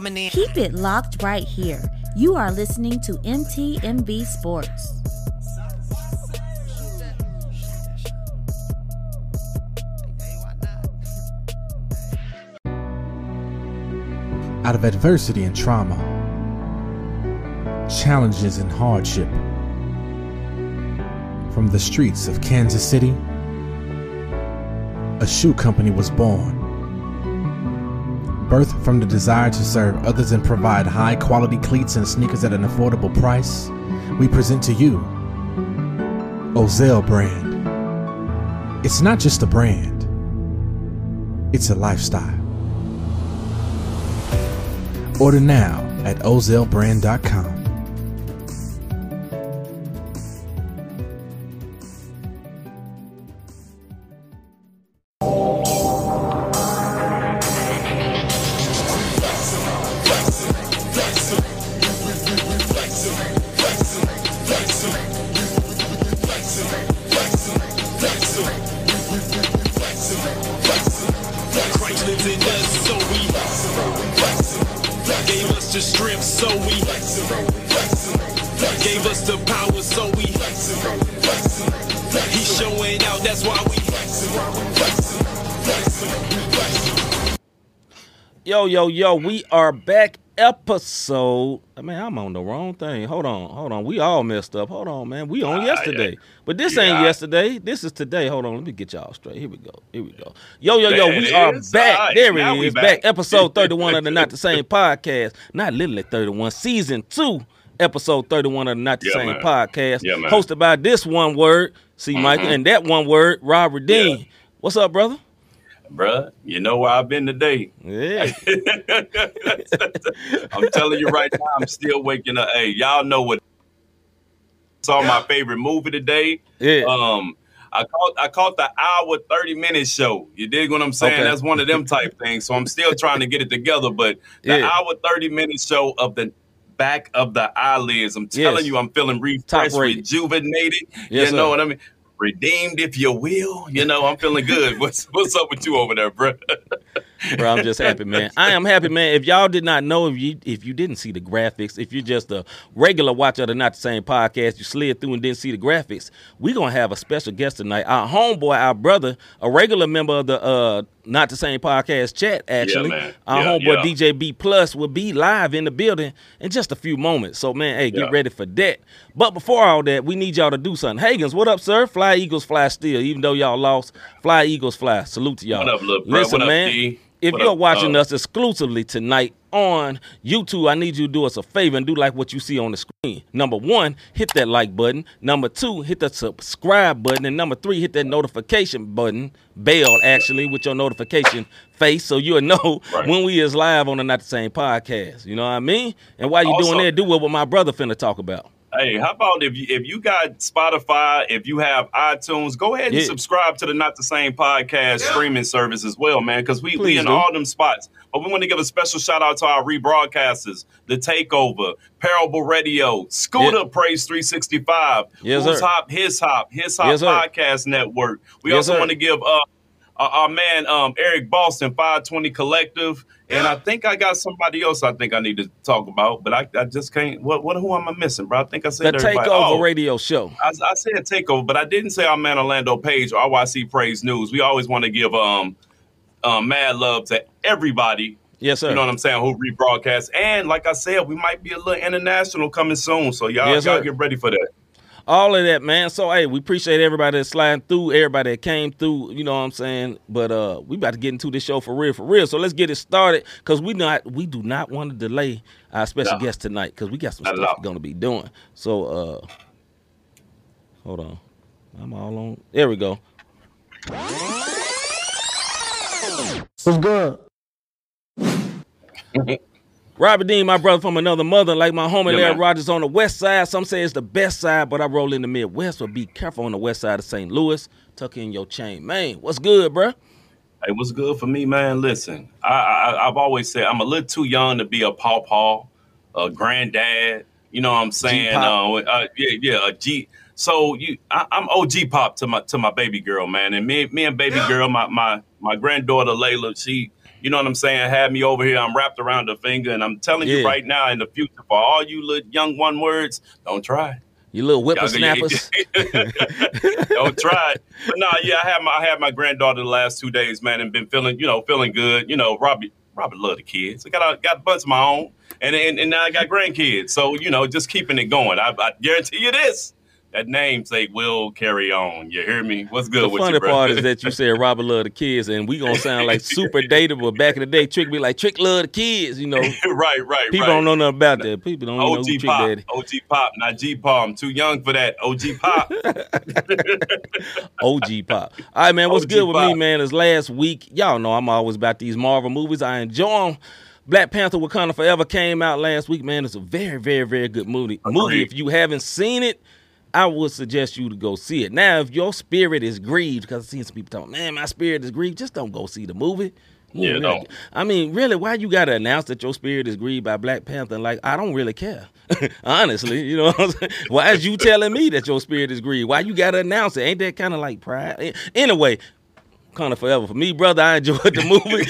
Keep it locked right here. You are listening to MTMV Sports. Out of adversity and trauma, challenges and hardship, from the streets of Kansas City, a shoe company was born. Birthed from the desire to serve others and provide high quality cleats and sneakers at an affordable price, we present to you Ozell Brand. It's not just a brand, it's a lifestyle. Order now at ozellbrand.com. Yo, we are back. Episode. I mean, I'm on the wrong thing. Hold on, hold on. We all messed up. Hold on, man. We on Ah, yesterday. yeah. But this Yeah. ain't yesterday. This is today. Hold on. Let me get y'all straight. Here we go. Here we go. Yo, yo, yo, There we are is. back. Right, There now it back. Back. Episode 31 of the Not the Same podcast. Not literally 31. Season 2. Episode 31 of the Not the Yeah, Same man. podcast. Hosted by this one word, see, Michael, Mhm. and that one word, Robert. Yeah. What's up, brother? Bruh, you know where I've been today. Yeah. I'm telling you right now, I'm still waking up. Hey, y'all know what saw my favorite movie today. Yeah. Um, I caught I caught the hour 30 minute show. You dig what I'm saying? Okay. That's one of them type things. So I'm still trying to get it together. But the Yeah. hour 30 minute show of the back of the eyelids. I'm telling Yes. you, I'm feeling refreshed, rated. rejuvenated. Yes, you know sir. what I mean? Redeemed, if you will. You know, I'm feeling good. What's what's up with you over there, bro? bro. I'm just happy, man. I am happy, man. If y'all did not know, if you if you didn't see the graphics, if you're just a regular watcher of the Not the Same podcast, you slid through and didn't see the graphics. We're gonna have a special guest tonight. Our homeboy, our brother, a regular member of the uh Not the Same podcast chat. Actually, man. our Yeah, homeboy yeah. DJ B Plus will be live in the building in just a few moments. So, man, hey, get Yeah. ready for that. But before all that, we need y'all to do something. Hagens, what up, sir? Fly Eagles fly still, even though y'all lost. Fly Eagles fly. Salute to y'all. What up, little bro? Listen, What up, man. D? If What you're up, watching uh, us exclusively tonight on YouTube, I need you to do us a favor and do like what you see on the screen. Number one, hit that like button. Number two, hit the subscribe button. And number three, hit that notification button, bell actually, with your notification face so you'll know Right. when we is live on the Not the Same podcast. You know what I mean? And while you doing Also- that, do what my brother finna talk about. Hey, how about if you if you got Spotify, if you have iTunes, go ahead and Yeah. subscribe to the Not the Same podcast streaming service as well, man. Because we we in do. all them spots. But we want to give a special shout out to our rebroadcasters, the Takeover, Parable Radio, Scooter Yeah. Praise 365, Yes, Who's. Hop, His Hop, His Hop Yes. Podcast Network. We Yes, also want to give uh our, our man um Eric Boston 520 Collective. And I think I got somebody else I think I need to talk about, but I, I just can't. What what who am I missing, bro? I think I said everybody. Takeover Oh, Radio Show. I, I said takeover, but I didn't say our man Orlando Page or RYC Praise News. We always want to give um, um mad love to everybody. Yes, sir. You know what I'm saying? Who rebroadcast and like I said, we might be a little international coming soon. So y'all, Yes, y'all get ready for that. All of that, man. So hey, we appreciate everybody that's sliding through, everybody that came through, you know what I'm saying? But uh we about to get into this show for real, for real. So let's get it started because we not we do not want to delay our special No. guest tonight because we got some Not stuff we're gonna be doing. So uh hold on. I'm all on there we go. What's good? Robert Dean, my brother from another mother, like my homie Yeah, Larry man. Rogers on the west side. Some say it's the best side, but I roll in the Midwest. So be careful on the west side of St. Louis. Tuck in your chain. Man, what's good, bruh? Hey, what's good for me, man? Listen, I, I I've always said I'm a little too young to be a pawpaw, a granddad. You know what I'm saying? Uh, uh, yeah, yeah, a G. So you, I, I'm OG pop to my to my baby girl, man. And me, me and baby girl, my my my granddaughter Layla, she you know what I'm saying, had me over here. I'm wrapped around the finger, and I'm telling Yeah. you right now, in the future, for all you little young one words, don't try. You little whippersnappers. Don't try. it. But no, yeah, I had my I had my granddaughter the last two days, man, and been feeling, you know, feeling good. You know, Robbie Robbie love the kids. I got a got a bunch of my own, and and, and now I got grandkids. So you know, just keeping it going. I, I guarantee you this: that namesake will carry on. You hear me? What's good The with funny you, bro? part is that you said Robert love the kids, and we gonna sound like super dated, but back in the day, Trick be like Trick love the kids. You know, right, right, people right. don't know nothing about that. People don't even know OG who Trick Pop, Daddy. OG Pop, not G Pop. I'm too young for that. OG Pop. OG Pop. All right, man. What's OG good with me, man? Is last week, y'all know I'm always about these Marvel movies. I enjoy them. Black Panther: Wakanda Forever came out last week, man. It's a very, very, very good movie. Movie. If you haven't seen it, I would suggest you to go see it. Now, if your spirit is grieved, because I've seen some people talking, man, my spirit is grieved, just don't go see the movie. You Yeah, don't. I mean, really, why you gotta announce that your spirit is grieved by Black Panther? Like, I don't really care. Honestly, you know what I'm saying? Why is you telling me that your spirit is grieved? Why you gotta announce it? Ain't that kind of like pride? Eh, Anyway, kind of forever for me, brother. I enjoyed the movie.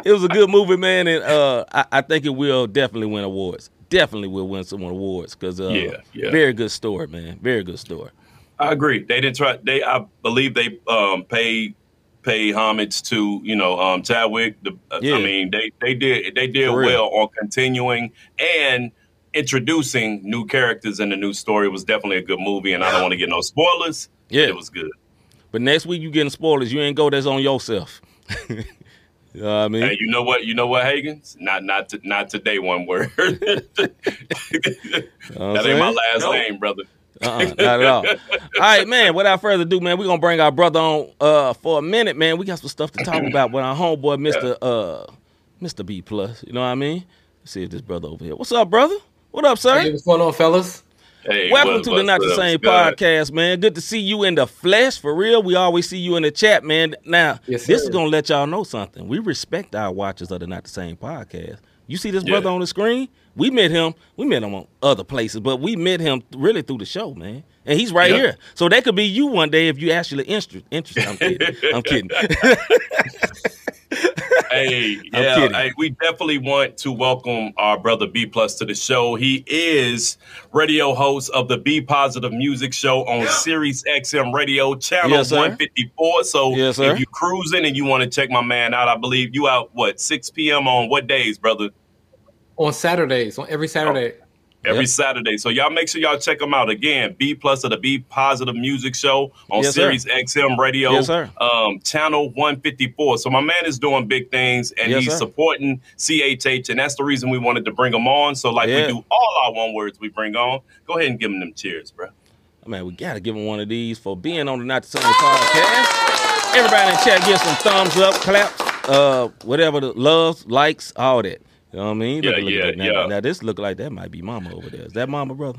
it was a good movie, man, and uh, I, I think it will definitely win awards. Definitely will win some awards because uh, Yeah, yeah. very good story, man. Very good story. I agree. They didn't try. They, I believe, they um, paid pay homage to you know um, Chadwick. The, Yeah. I mean, they they did they did For real. well on continuing and introducing new characters in the new story. It was definitely a good movie, and I don't want to get no spoilers. Yeah. it was good. But next week you getting spoilers. You ain't go. That's on yourself. you know what I mean? Hey, you know what? You know what, Hagens? Not not to, not today. One word. that know what I'm ain't my last No. name, brother. Uh-uh, not at all. All right, man. Without further ado, man, we're gonna bring our brother on uh, for a minute, man. We got some stuff to talk about with our homeboy, Mister uh, Mister B plus. You know what I mean? Let's see if this brother over here. What's up, brother? What up, sir? Hey, what's going on, fellas? Hey, Welcome what- to the Not the Same good? podcast, man. Good to see you in the flesh, for real. We always see you in the chat, man. Now, Yes, this is gonna let y'all know something. We respect our watchers of the Not the Same podcast. You see this Yeah. brother on the screen? We met him. We met him on other places, but we met him really through the show, man. And he's right Yeah. here. So that could be you one day if you actually interested. Interested. I'm kidding. I'm kidding. Hey, yeah, hey, we definitely want to welcome our brother B Plus to the show. He is radio host of the B Positive Music Show on Sirius XM Radio, channel Yes, 154. So Yes, if you're cruising and you want to check my man out, I believe you out what 6 p.m. on what days, brother? On Saturdays, on every Saturday. Every Yep. Saturday. So y'all make sure y'all check them out again. B plus of the B Positive Music Show on Yes, sir. Sirius XM Radio, Yes, sir. um, channel 154. So my man is doing big things and Yes, he's sir. supporting CHH, and that's the reason we wanted to bring him on. So like Yeah. we do all our one words we bring on. Go ahead and give him them cheers, bro. Man, we gotta give him one of these for being on the Not the Same podcast. Everybody in chat, give some thumbs up, claps, uh, whatever the loves, likes, all that. You know what I mean? Yeah, at yeah, that. Now, yeah. now this look like that might be Mama over there. Is that Mama, brother?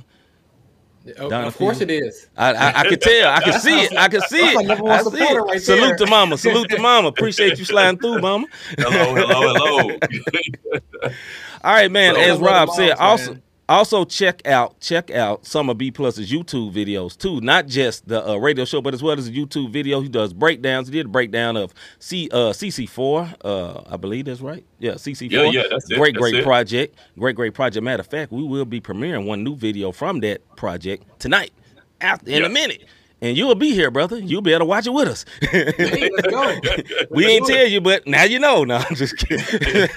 Oh, Donna of course Field? it is. I, I, I can tell. I can see it. I can see it. number I see it. right Salute there. to Mama. Salute to Mama. Appreciate you sliding through, Mama. Hello, hello, hello. All right, man. So- as Rob said, moms, also man. Also check out check out some of B Plus's YouTube videos too. Not just the uh, radio show, but as well as the YouTube video. He does breakdowns. He did a breakdown of C uh, CC4. Uh, I believe that's right. Yeah, CC4. Yeah, yeah, that's it, Great, that's great it. project. Great, great project. Matter of fact, we will be premiering one new video from that project tonight. After in Yeah. a minute. And you'll be here, brother. You'll be able to watch it with us. Hey, let's go. We ain't tell you, but now you know. No, I'm just kidding.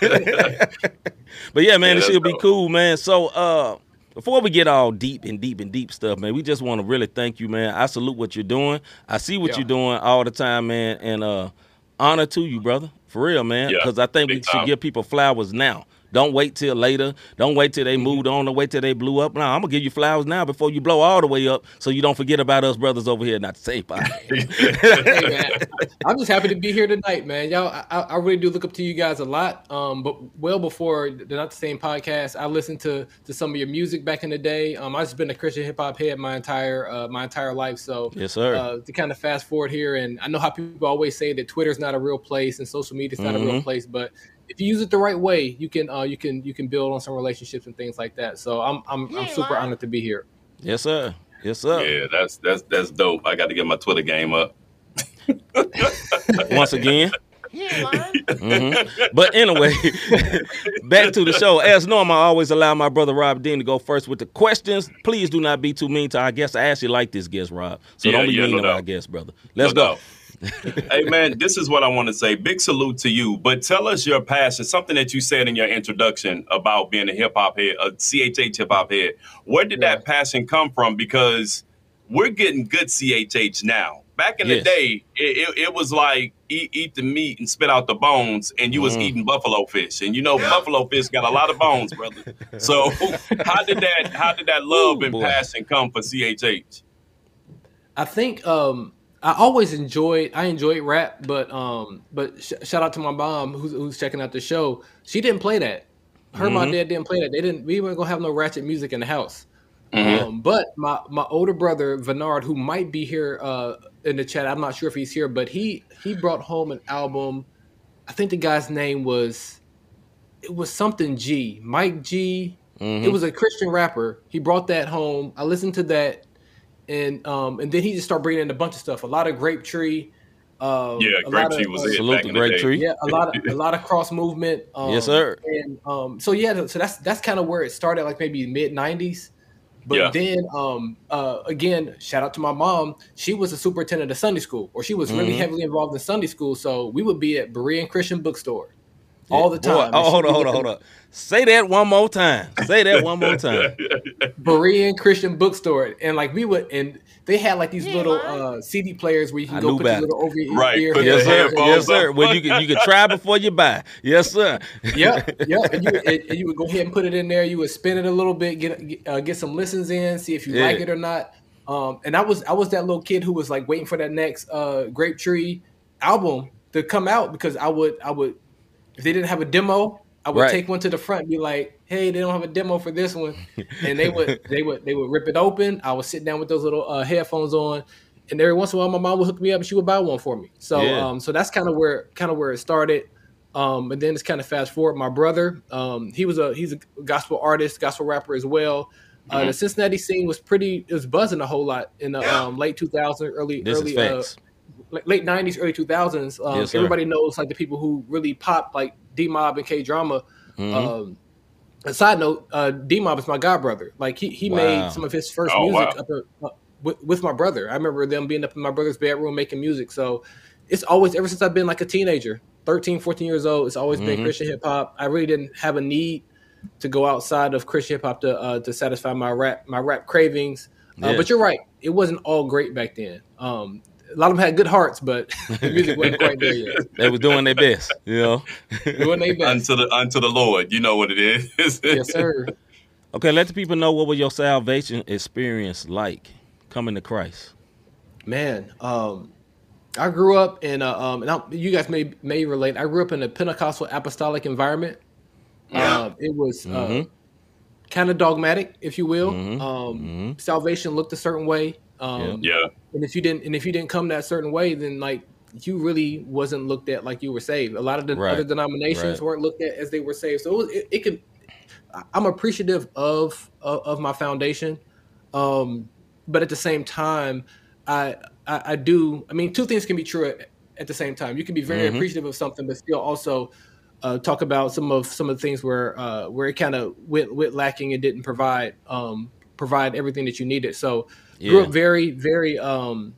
but yeah, man, Yeah, it should be cool, man. So uh before we get all deep and deep and deep stuff, man, we just want to really thank you, man. I salute what you're doing. I see what Yeah. you're doing all the time, man, and uh honor to you, brother. For real, man. Yeah, Because I think we should time. give people flowers now. Don't wait till later. Don't wait till they moved on. Don't wait till they blew up. Now I'm gonna give you flowers now before you blow all the way up, so you don't forget about us brothers over here. Not to say, hey. I'm just happy to be here tonight, man. Y'all, I, I really do look up to you guys a lot. Um, but well before the Not the Same podcast, I listened to to some of your music back in the day. Um, I've just been a Christian hip hop head my entire uh, my entire life. So Yes, sir. Uh, to kind of fast forward here, and I know how people always say that Twitter's not a real place and social media's not a Mm-hmm. real place, but if you use it the right way, you can uh, you can you can build on some relationships and things like that. So I'm I'm, I'm super honored to be here. yes, sir. Yes, sir. yeah, that's that's that's dope. I got to get my Twitter game up. Once again. He ain't lying. Mhm. But anyway, back to the show. As normal, I always allow my brother Rob Dean to go first with the questions. Please do not be too mean to our guests. I actually like this guest, Rob. So Yeah, don't be yeah, mean no to doubt. our guest, brother. Let's No go. doubt. hey man, this is what I want to say. Big salute to you. But tell us your passion, something that you said in your introduction about being a hip hop head, a CHH hip hop head. Where did that passion come from? Because we're getting good CHH now. Back in Yes. the day, it, it, it was like eat, eat the meat and spit out the bones, and you was Mm. eating buffalo fish. And you know, buffalo fish got a lot of bones, brother. So how did that how did that love Ooh, and boy. passion come for CHH? I think um, I always enjoyed I enjoyed rap, but um, but sh- shout out to my mom who's, who's checking out the show. She didn't play that. Her and my dad didn't play that. They didn't. We weren't gonna have no ratchet music in the house. Mhm. Um, but my my older brother Venard, who might be here uh, in the chat, I'm not sure if he's here, but he he brought home an album. I think the guy's name was it was something G, Mike G. Mhm. It was a Christian rapper. He brought that home. I listened to that, and um, and then he just started bringing in a bunch of stuff. A lot of Grape Tree. Uh, Yeah, a Grape lot Tree of, was uh, it Salute back the Grape. Tree. yeah, a lot of a lot of cross movement. Um, Yes, sir. And um, so yeah, so that's that's kind of where it started, like maybe mid '90s. But Yeah. then um, uh, again, shout out to my mom. She was a superintendent of Sunday school, or she was really Mhm. heavily involved in Sunday school. So we would be at Berean Christian Bookstore all the Boy, time. oh, hold on, hold on, hold on. Say that one more time. Say that one more time. Berean Christian Bookstore, and like we would, and they had like these Yeah, little uh, CD players where you can I go put your little over your Right, ear. put Yes, sir. headphones Yes, sir. up. Well, you can you can try before you buy. Yes, sir. yeah, yeah. And you, and and you would go ahead and put it in there. You would spin it a little bit, get get, uh, get some listens in, see if you Yeah. like it or not. Um, and I was I was that little kid who was like waiting for that next uh, Grape Tree album to come out because I would I would if they didn't have a demo, I would Right. take one to the front and be like, "Hey, they don't have a demo for this one," and they would they would they would rip it open. I would sit down with those little uh, headphones on. And every once in a while, my mom would hook me up and she would buy one for me. So, Yeah. um, so that's kind of where kind of where it started. Um, and then it's kind of fast forward. My brother, um, he was a he's a gospel artist, gospel rapper as well. Uh, Mm-hmm. the Cincinnati scene was pretty it was buzzing a whole lot in the um, late 2000s, early This early is uh, late 90s, early 2000s. Um, Yes, everybody knows like the people who really popped, like D Mob and K Drama. Mhm. Um, a side note, uh, D Mob is my god brother. Like he he Wow. made some of his first Oh, music wow. up uh, with, with my brother. I remember them being up in my brother's bedroom making music. So it's always ever since I've been like a teenager, 13, 14 years old, it's always been Mhm. Christian hip hop. I really didn't have a need to go outside of Christian hip hop to uh, to satisfy my rap my rap cravings. Uh, Yeah. But you're right, it wasn't all great back then. Um, a lot of them had good hearts, but the music wasn't quite there yet. They was doing their best, you know. Doing their best. unto the unto the Lord. You know what it is. yes, sir. Okay, let the people know what was your salvation experience like coming to Christ. Man, um, I grew up in a, um, and I, you guys may may relate. I grew up in a Pentecostal apostolic environment. Um, it was uh, Mhm. kind of dogmatic, if you will. Mhm. Um, Mhm. Salvation looked a certain way, um, yeah. and if you didn't, and if you didn't come that certain way, then like you really wasn't looked at like you were saved. A lot of the Right. other denominations Right. weren't looked at as they were saved. So it, was, it, it could. I- I'm appreciative of of, of my foundation, um, but at the same time, I, I I do. I mean, two things can be true at, at the same time. You can be very Mhm. appreciative of something, but still also uh, talk about some of some of the things where uh, where it kind of went, went lacking and didn't provide um, provide everything that you needed. So grew Yeah. up very very um,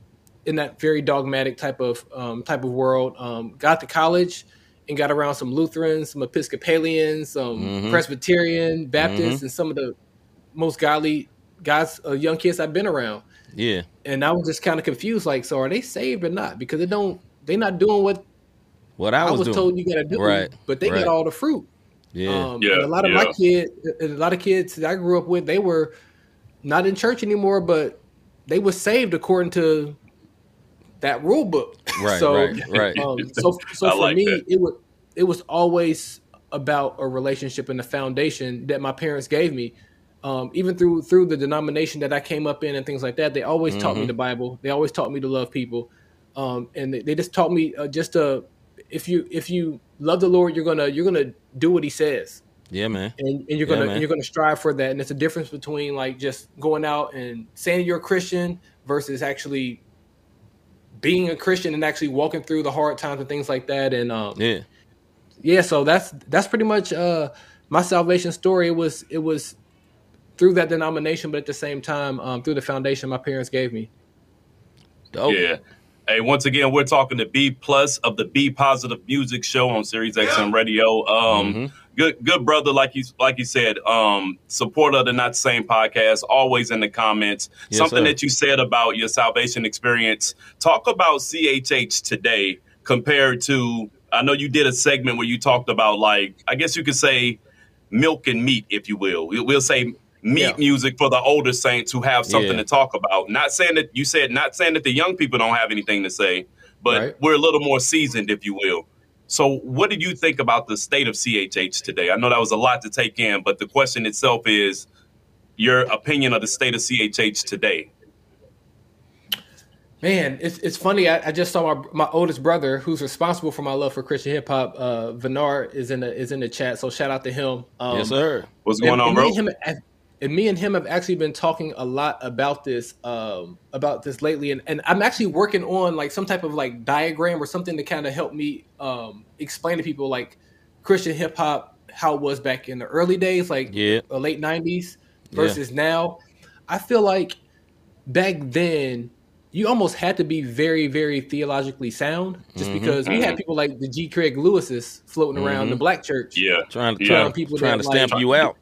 in that very dogmatic type of um, type of world. Um, got to college and got around some Lutherans, some Episcopalians, some Mhm. Presbyterian, Baptists, Mhm. and some of the most godly guys, uh, young kids I've been around. Yeah. And I was just kind of confused, like, so are they saved or not? Because they don't, they're not doing what What I I was, was, doing. told you got to do, Right, but they right. got all the fruit. yeah. Um, Yeah, and a lot of yeah. my kids, a lot of kids that I grew up with, they were not in church anymore, but they were saved according to that rule book. Right, so, right, right. Um, so, so for like me, that. it was it was always about a relationship and the foundation that my parents gave me. Um, even through through the denomination that I came up in and things like that, they always taught me Mhm. the Bible. They always taught me to love people, um, and they, they just taught me uh, just to if you if you love the Lord, you're gonna you're gonna do what He says yeah, man. and, and you're gonna man. and you're gonna strive for that. And it's a difference between like just going out and saying you're a Christian versus actually being a Christian and actually walking through the hard times and things like that. And um, Yeah. yeah, so that's that's pretty much uh, my salvation story. It was it was through that denomination, but at the same time um, through the foundation my parents gave me. Dope. Yeah. Hey, once again, we're talking to B plus of the B Positive Music Show on Sirius XM Radio. Um, Mm-hmm. Good, good brother, like you like you said, um, supporter of the Not the Same podcast. Always in the comments. Yes, Something sir. that you said about your salvation experience. Talk about CHH today compared to. I know you did a segment where you talked about like I guess you could say milk and meat, if you will. We- We'll say meat Yeah. music for the older saints who have something Yeah. to talk about. Not saying that you said, not saying that the young people don't have anything to say, but Right. we're a little more seasoned, if you will. So, what did you think about the state of CHH today? I know that was a lot to take in, but the question itself is your opinion of the state of CHH today. Man, it's it's funny. I, I just saw my my oldest brother, who's responsible for my love for Christian hip hop. Uh, Vinar is in the is in the chat, so shout out to him. Um, yes, sir. What's going and, on, and bro? Me and, him, have- and me and him have actually been talking a lot about this um, about this lately, and, and I'm actually working on like some type of like diagram or something to kind of help me um, explain to people like Christian hip hop how it was back in the early days, like Yeah. the late '90s versus now. I feel like back then you almost had to be very, very theologically sound, just Mm-hmm. because we had people like the G. Craig Lewis's floating around the black church. yeah, Trying to Yeah. trying, People trying to like- stamp you out.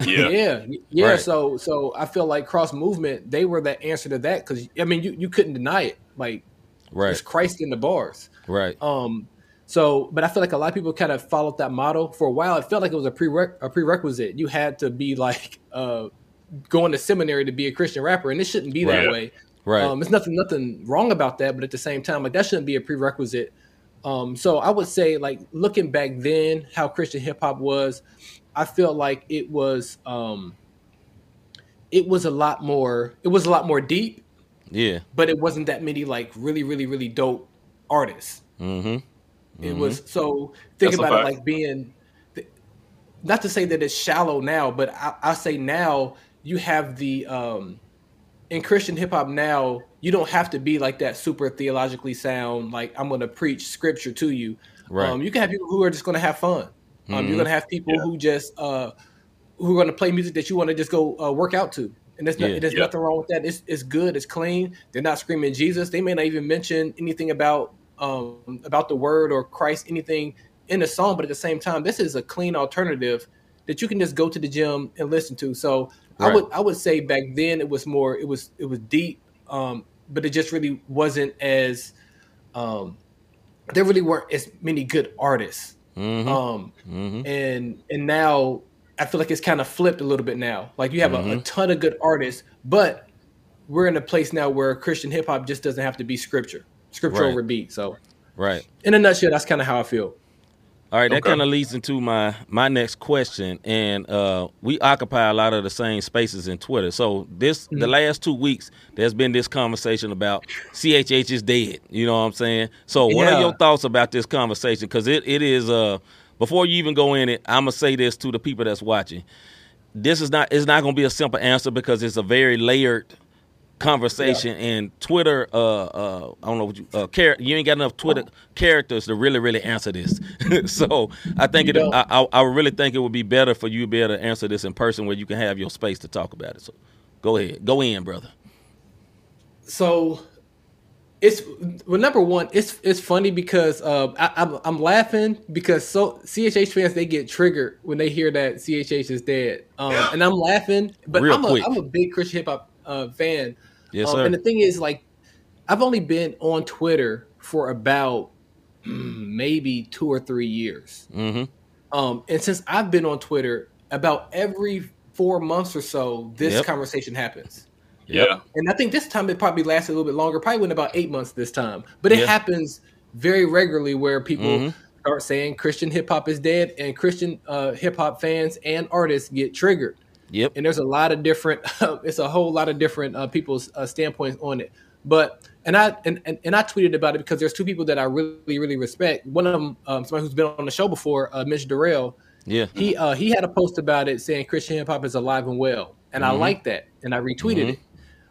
Yeah, yeah, yeah. Right. So, so I feel like cross movement they were the answer to that because I mean you you couldn't deny it. Like it's Right. Christ in the bars. Right. Um. So, but I feel like a lot of people kind of followed that model for a while. It felt like it was a prereq a prerequisite. You had to be like uh going to seminary to be a Christian rapper, and it shouldn't be that way. Right. Um, there's nothing nothing wrong about that, but at the same time, like that shouldn't be a prerequisite. Um, so I would say, like looking back then, how Christian hip hop was, I felt like it was um, it was a lot more. It was a lot more deep, yeah. but it wasn't that many like really, really, really dope artists. Mm-hmm. It was so think That's about it like being not to say that it's shallow now, but I, I say now you have the um in Christian hip hop now you don't have to be like that super theologically sound like I'm going to preach scripture to you. Right. Um, you can have people who are just going to have fun. Um, You're going to have people Yeah. who just uh who are going to play music that you want to just go uh, work out to. And there's, Yeah. there's Yeah. nothing wrong with that. It's, it's good. It's clean. They're not screaming Jesus. They may not even mention anything about um, about the word or Christ, anything in the song. But at the same time, this is a clean alternative that you can just go to the gym and listen to. So I would I would say back then it was more it was it was deep, um, but it just really wasn't as um, there really weren't as many good artists. Mm-hmm. Um, mm-hmm. and and now I feel like it's kind of flipped a little bit now. Like you have Mm-hmm. a, a ton of good artists, but we're in a place now where Christian hip hop just doesn't have to be scripture, scripture Right. over beat. So, Right. in a nutshell, that's kind of how I feel. All right, that Okay. kind of leads into my my next question, and uh, we occupy a lot of the same spaces in Twitter. So this Mm-hmm. the last two weeks, there's been this conversation about CHH is dead. You know what I'm saying? So what Yeah. are your thoughts about this conversation? Because it it is uh before you even go in it, I'm gonna say this to the people that's watching. This is not it's not gonna be a simple answer because it's a very layered conversation and Twitter uh uh I don't know what you uh char- you ain't got enough Twitter characters to really really answer this. so I think You it. I, I I really think it would be better for you to be able to answer this in person where you can have your space to talk about it. So go ahead. Go in, brother. So it's well, number one, it's it's funny because uh, I, I'm I'm laughing because so CHH fans they get triggered when they hear that CHH is dead, um, and I'm laughing. But Real I'm a am a big Christian hip hop uh, fan. Yes, Um, sir. And the thing is, like, I've only been on Twitter for about maybe two or three years. Mm-hmm. Um, and since I've been on Twitter, about every four months or so, this Yep. conversation happens. Yeah. And I think this time it probably lasted a little bit longer, probably went about eight months this time. But it Yeah. happens very regularly where people Mhm. start saying Christian hip hop is dead, and Christian uh, hip hop fans and artists get triggered. Yep. And there's a lot of different, it's a whole lot of different uh, people's uh, standpoints on it. But and I and, and, and I tweeted about it because there's two people that I really really respect. One of them, um, somebody who's been on the show before, uh, Mitch Durrell. Yeah. He uh, he had a post about it saying Christian hip hop is alive and well, and I Mhm. like that, and I retweeted Mhm. it.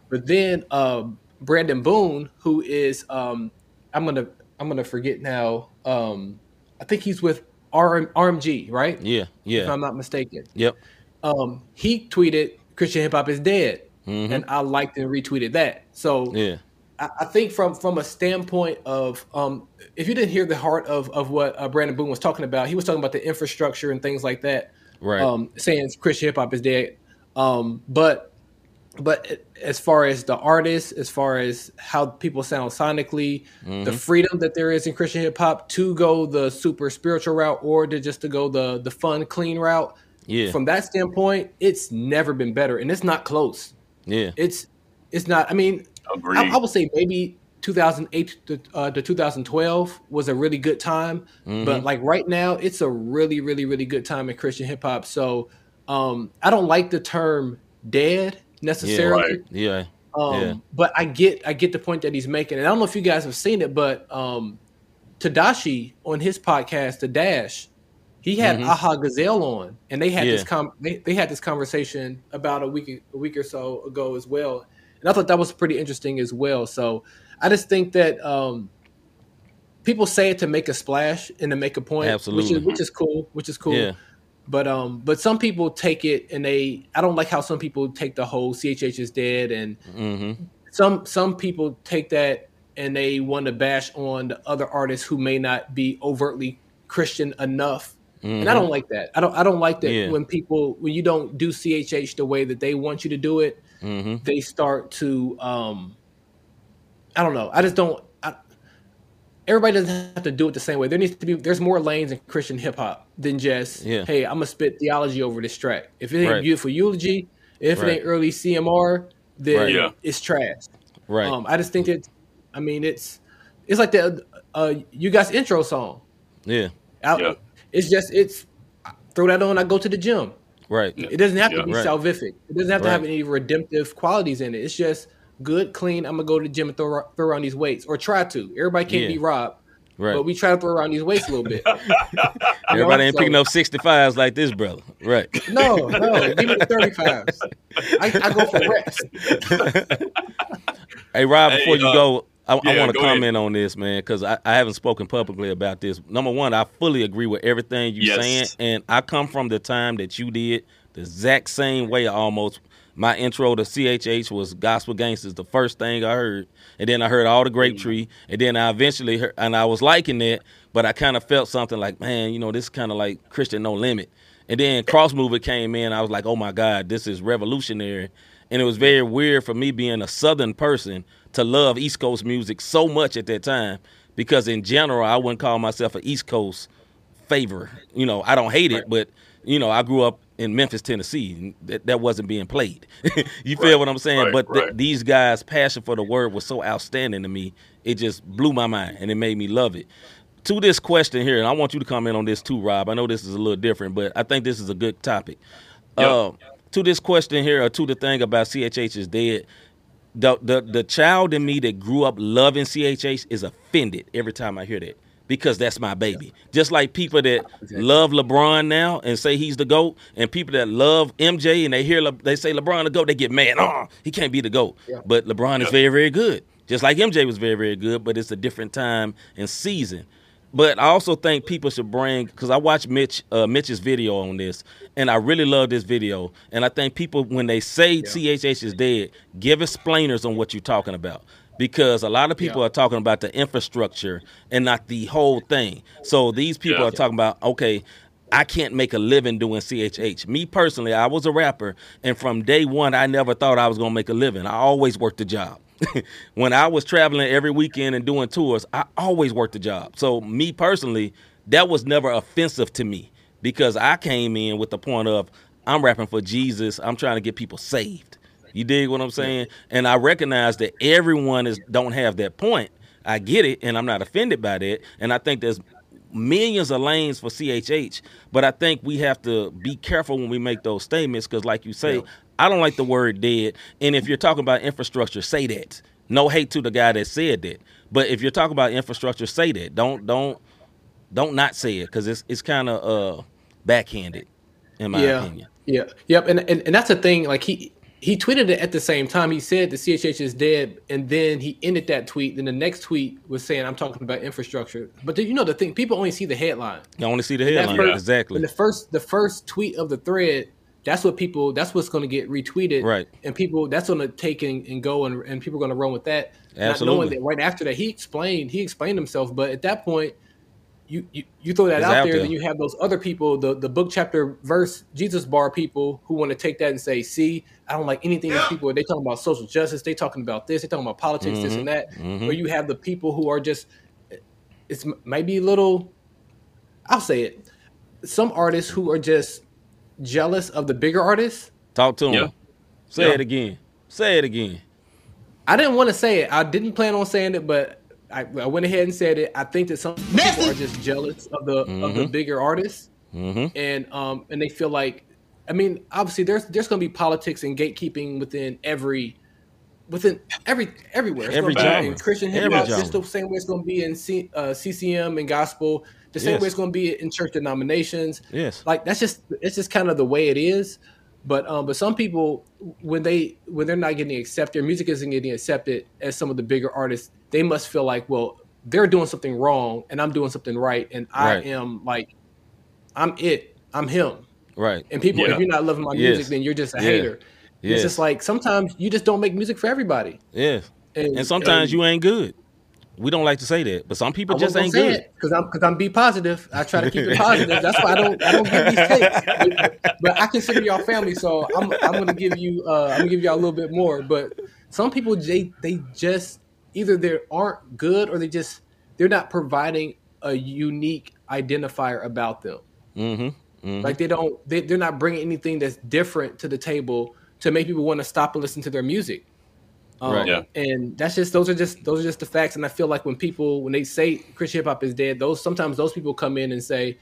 But then um, Brandon Boone, who is um, I'm gonna I'm gonna forget now. Um, I think he's with RM, RMG, right? Yeah, yeah. If I'm not mistaken. yep, Um, he tweeted Christian hip hop is dead, Mhm. and I liked and retweeted that. So yeah, I, I think from from a standpoint of um, if you didn't hear the heart of of what uh, Brandon Boone was talking about, he was talking about the infrastructure and things like that. right, Um, saying Christian hip hop is dead, um, but but as far as the artists, as far as how people sound sonically, the freedom that there is in Christian hip hop to go the super spiritual route or to just to go the the fun clean route. Yeah, From that standpoint, it's never been better, and it's not close. yeah, It's it's not. I mean, Agreed. I, I would say maybe 2008 to, uh, to 2012 was a really good time, Mm-hmm. but like right now, it's a really, really, really good time in Christian hip hop. So um, I don't like the term "dead" necessarily, right. yeah, um, yeah. but I get I get the point that he's making, and I don't know if you guys have seen it, but um, Tadashi on his podcast, The Dash, he had Aha Gazelle on, and they had this Mm-hmm. Com- they, they had this conversation about a week a week or so ago as well, and I thought that was pretty interesting as well. So I just think that um, people say it to make a splash and to make a point, which is which is cool, which is cool. Yeah. But um, but some people take it and they I don't like how some people take the whole CHH is dead and Mm-hmm. some some people take that and they want to bash on the other artists who may not be overtly Christian enough. And I don't like that. I don't I don't like that Mm-hmm. Yeah. when people when you don't do CHH the way that they want you to do it, Mm-hmm. they start to um I don't know. I just don't I, everybody doesn't have to do it the same way. There needs to be there's more lanes in Christian hip hop than just Yeah. hey, I'm gonna spit theology over this track. If it ain't Right. beautiful eulogy, if Right. it ain't early CMR, then Right. Yeah. it's trash. right, Um, I just think that, I mean, it's it's like the uh, you guys intro song. yeah, I- Yeah. It's just it's throw that on. I go to the gym. right, It doesn't have Yeah. to be Right. salvific. It doesn't have to have any redemptive qualities in it. It's just good, clean. I'm gonna go to the gym and throw, throw around these weights or try to. Everybody can't Yeah. be Rob, right. but we try to throw around these weights a little bit. Everybody ain't so- picking up 65s like this, brother. Right. No, no, give me the 35s. I, I go for reps. Hey, Rob, Hey, before you uh, go, I, I want to go ahead. comment on this, man, because I, I haven't spoken publicly about this. Number one, I fully agree with everything you're Yes. saying, and I come from the time that you did the exact same way almost. My intro to CHH was Gospel Gangstaz, the first thing I heard, and then I heard all the Grape mm. Tree, and then I eventually heard, and I was liking it, but I kind of felt something like, man, you know, this is kind of like Christian No Limit. And then Cross Mover came in, I was like, oh my God, this is revolutionary. And it was very weird for me being a Southern person to love East Coast music so much at that time because in general I wouldn't call myself an East Coast favor. You know, I don't hate it, but you know, I grew up in Memphis, Tennessee. and That, that wasn't being played. you feel Right, what I'm saying? right, but th- right. these guys' passion for the word was so outstanding to me. It just blew my mind and it made me love it. To this question here, and I want you to comment on this too, Rob. I know this is a little different, but I think this is a good topic. Yep. Uh, to this question here, or to the thing about CHH is dead, the, the the child in me that grew up loving CHH is offended every time I hear that because that's my baby. Just like people that love LeBron now and say he's the goat, and people that love MJ and they hear Le- they say LeBron the goat, they get mad. Oh, he can't be the goat. But LeBron is very very good, just like MJ was very very good. But it's a different time and season. But I also think people should bring because I watched Mitch uh, Mitch's video on this, and I really love this video. And I think people when they say CHH is dead, give explainers on what you're talking about because a lot of people Yeah. are talking about the infrastructure and not the whole thing. So these people Yeah. are talking about okay. I can't make a living doing CHH. Me personally, I was a rapper, and from day one, I never thought I was gonna make a living. I always worked a job. when I was traveling every weekend and doing tours, I always worked a job. So me personally, that was never offensive to me because I came in with the point of I'm rapping for Jesus. I'm trying to get people saved. You dig what I'm saying? And I recognize that everyone is don't have that point. I get it, and I'm not offended by that. And I think there's millions of lanes for CHH, but I think we have to be careful when we make those statements because, like you say, I don't like the word dead. And if you're talking about infrastructure, say that. No hate to the guy that said that, but if you're talking about infrastructure, say that. Don't don't don't not say it because it's it's kind of uh backhanded, in my yeah, opinion. yeah, yep. And, and and that's the thing. Like he he tweeted it at the same time. He said the CHH is dead, and then he ended that tweet. Then the next tweet was saying, "I'm talking about infrastructure." But you know the thing, people only see the headline. You only see the headline. first- Exactly. And the first, the first tweet of the thread, that's what people, that's what's going to get retweeted, Right. And people, that's going to take and, and go, and, and people are going to run with that. Not Absolutely. knowing that right after that, he explained, he explained himself, but at that point. You, you, you throw that It's out, out there, there. then you have those other people, the, the book chapter verse Jesus bar people who want to take that and say, see, I don't like anything these people they talking about social justice, they talking about this, they talking about politics, this and that. mhm. Or you have the people who are just it's maybe a little I'll say it. Some artists who are just jealous of the bigger artists. Talk to him. Yeah. Say Yeah. it again. Say it again. I didn't want to say it. I didn't plan on saying it, but I, I went ahead and said it. I think that some people are just jealous of the of the bigger artists, Mm-hmm. and um and they feel like, I mean, obviously there's there's going to be politics and gatekeeping within every within every everywhere. It's Every gonna genre. Christian hip Every hop, just the same way it's going to be in C, uh, CCM and gospel. The same Yes. way it's going to be in church denominations. Yes. like that's just it's just kind of the way it is but um but some people when they when they're not getting accepted their music isn't getting accepted as some of the bigger artists they must feel like well they're doing something wrong and i'm doing something right and i Right. am like i'm it i'm him Right. and people Yeah. if you're not loving my Yes. music then you're just a Yeah. hater Yes. it's just like sometimes you just don't make music for everybody Yes. And sometimes you ain't good. We don't like to say that, but some people just ain't good. because I'm because I'm be positive. I try to keep it positive. That's why I don't I don't give these takes. But, but I consider y'all family, so I'm I'm gonna give you uh, I'm gonna give y'all a little bit more. But some people they they just either they aren't good or they just they're not providing a unique identifier about them. Mm-hmm. Like they don't they, they're not bringing anything that's different to the table to make people want to stop and listen to their music. Um, Right. Yeah. And that's just those are just those are just the facts. And I feel like when people when they say Christian hip hop is dead, those sometimes those people come in and say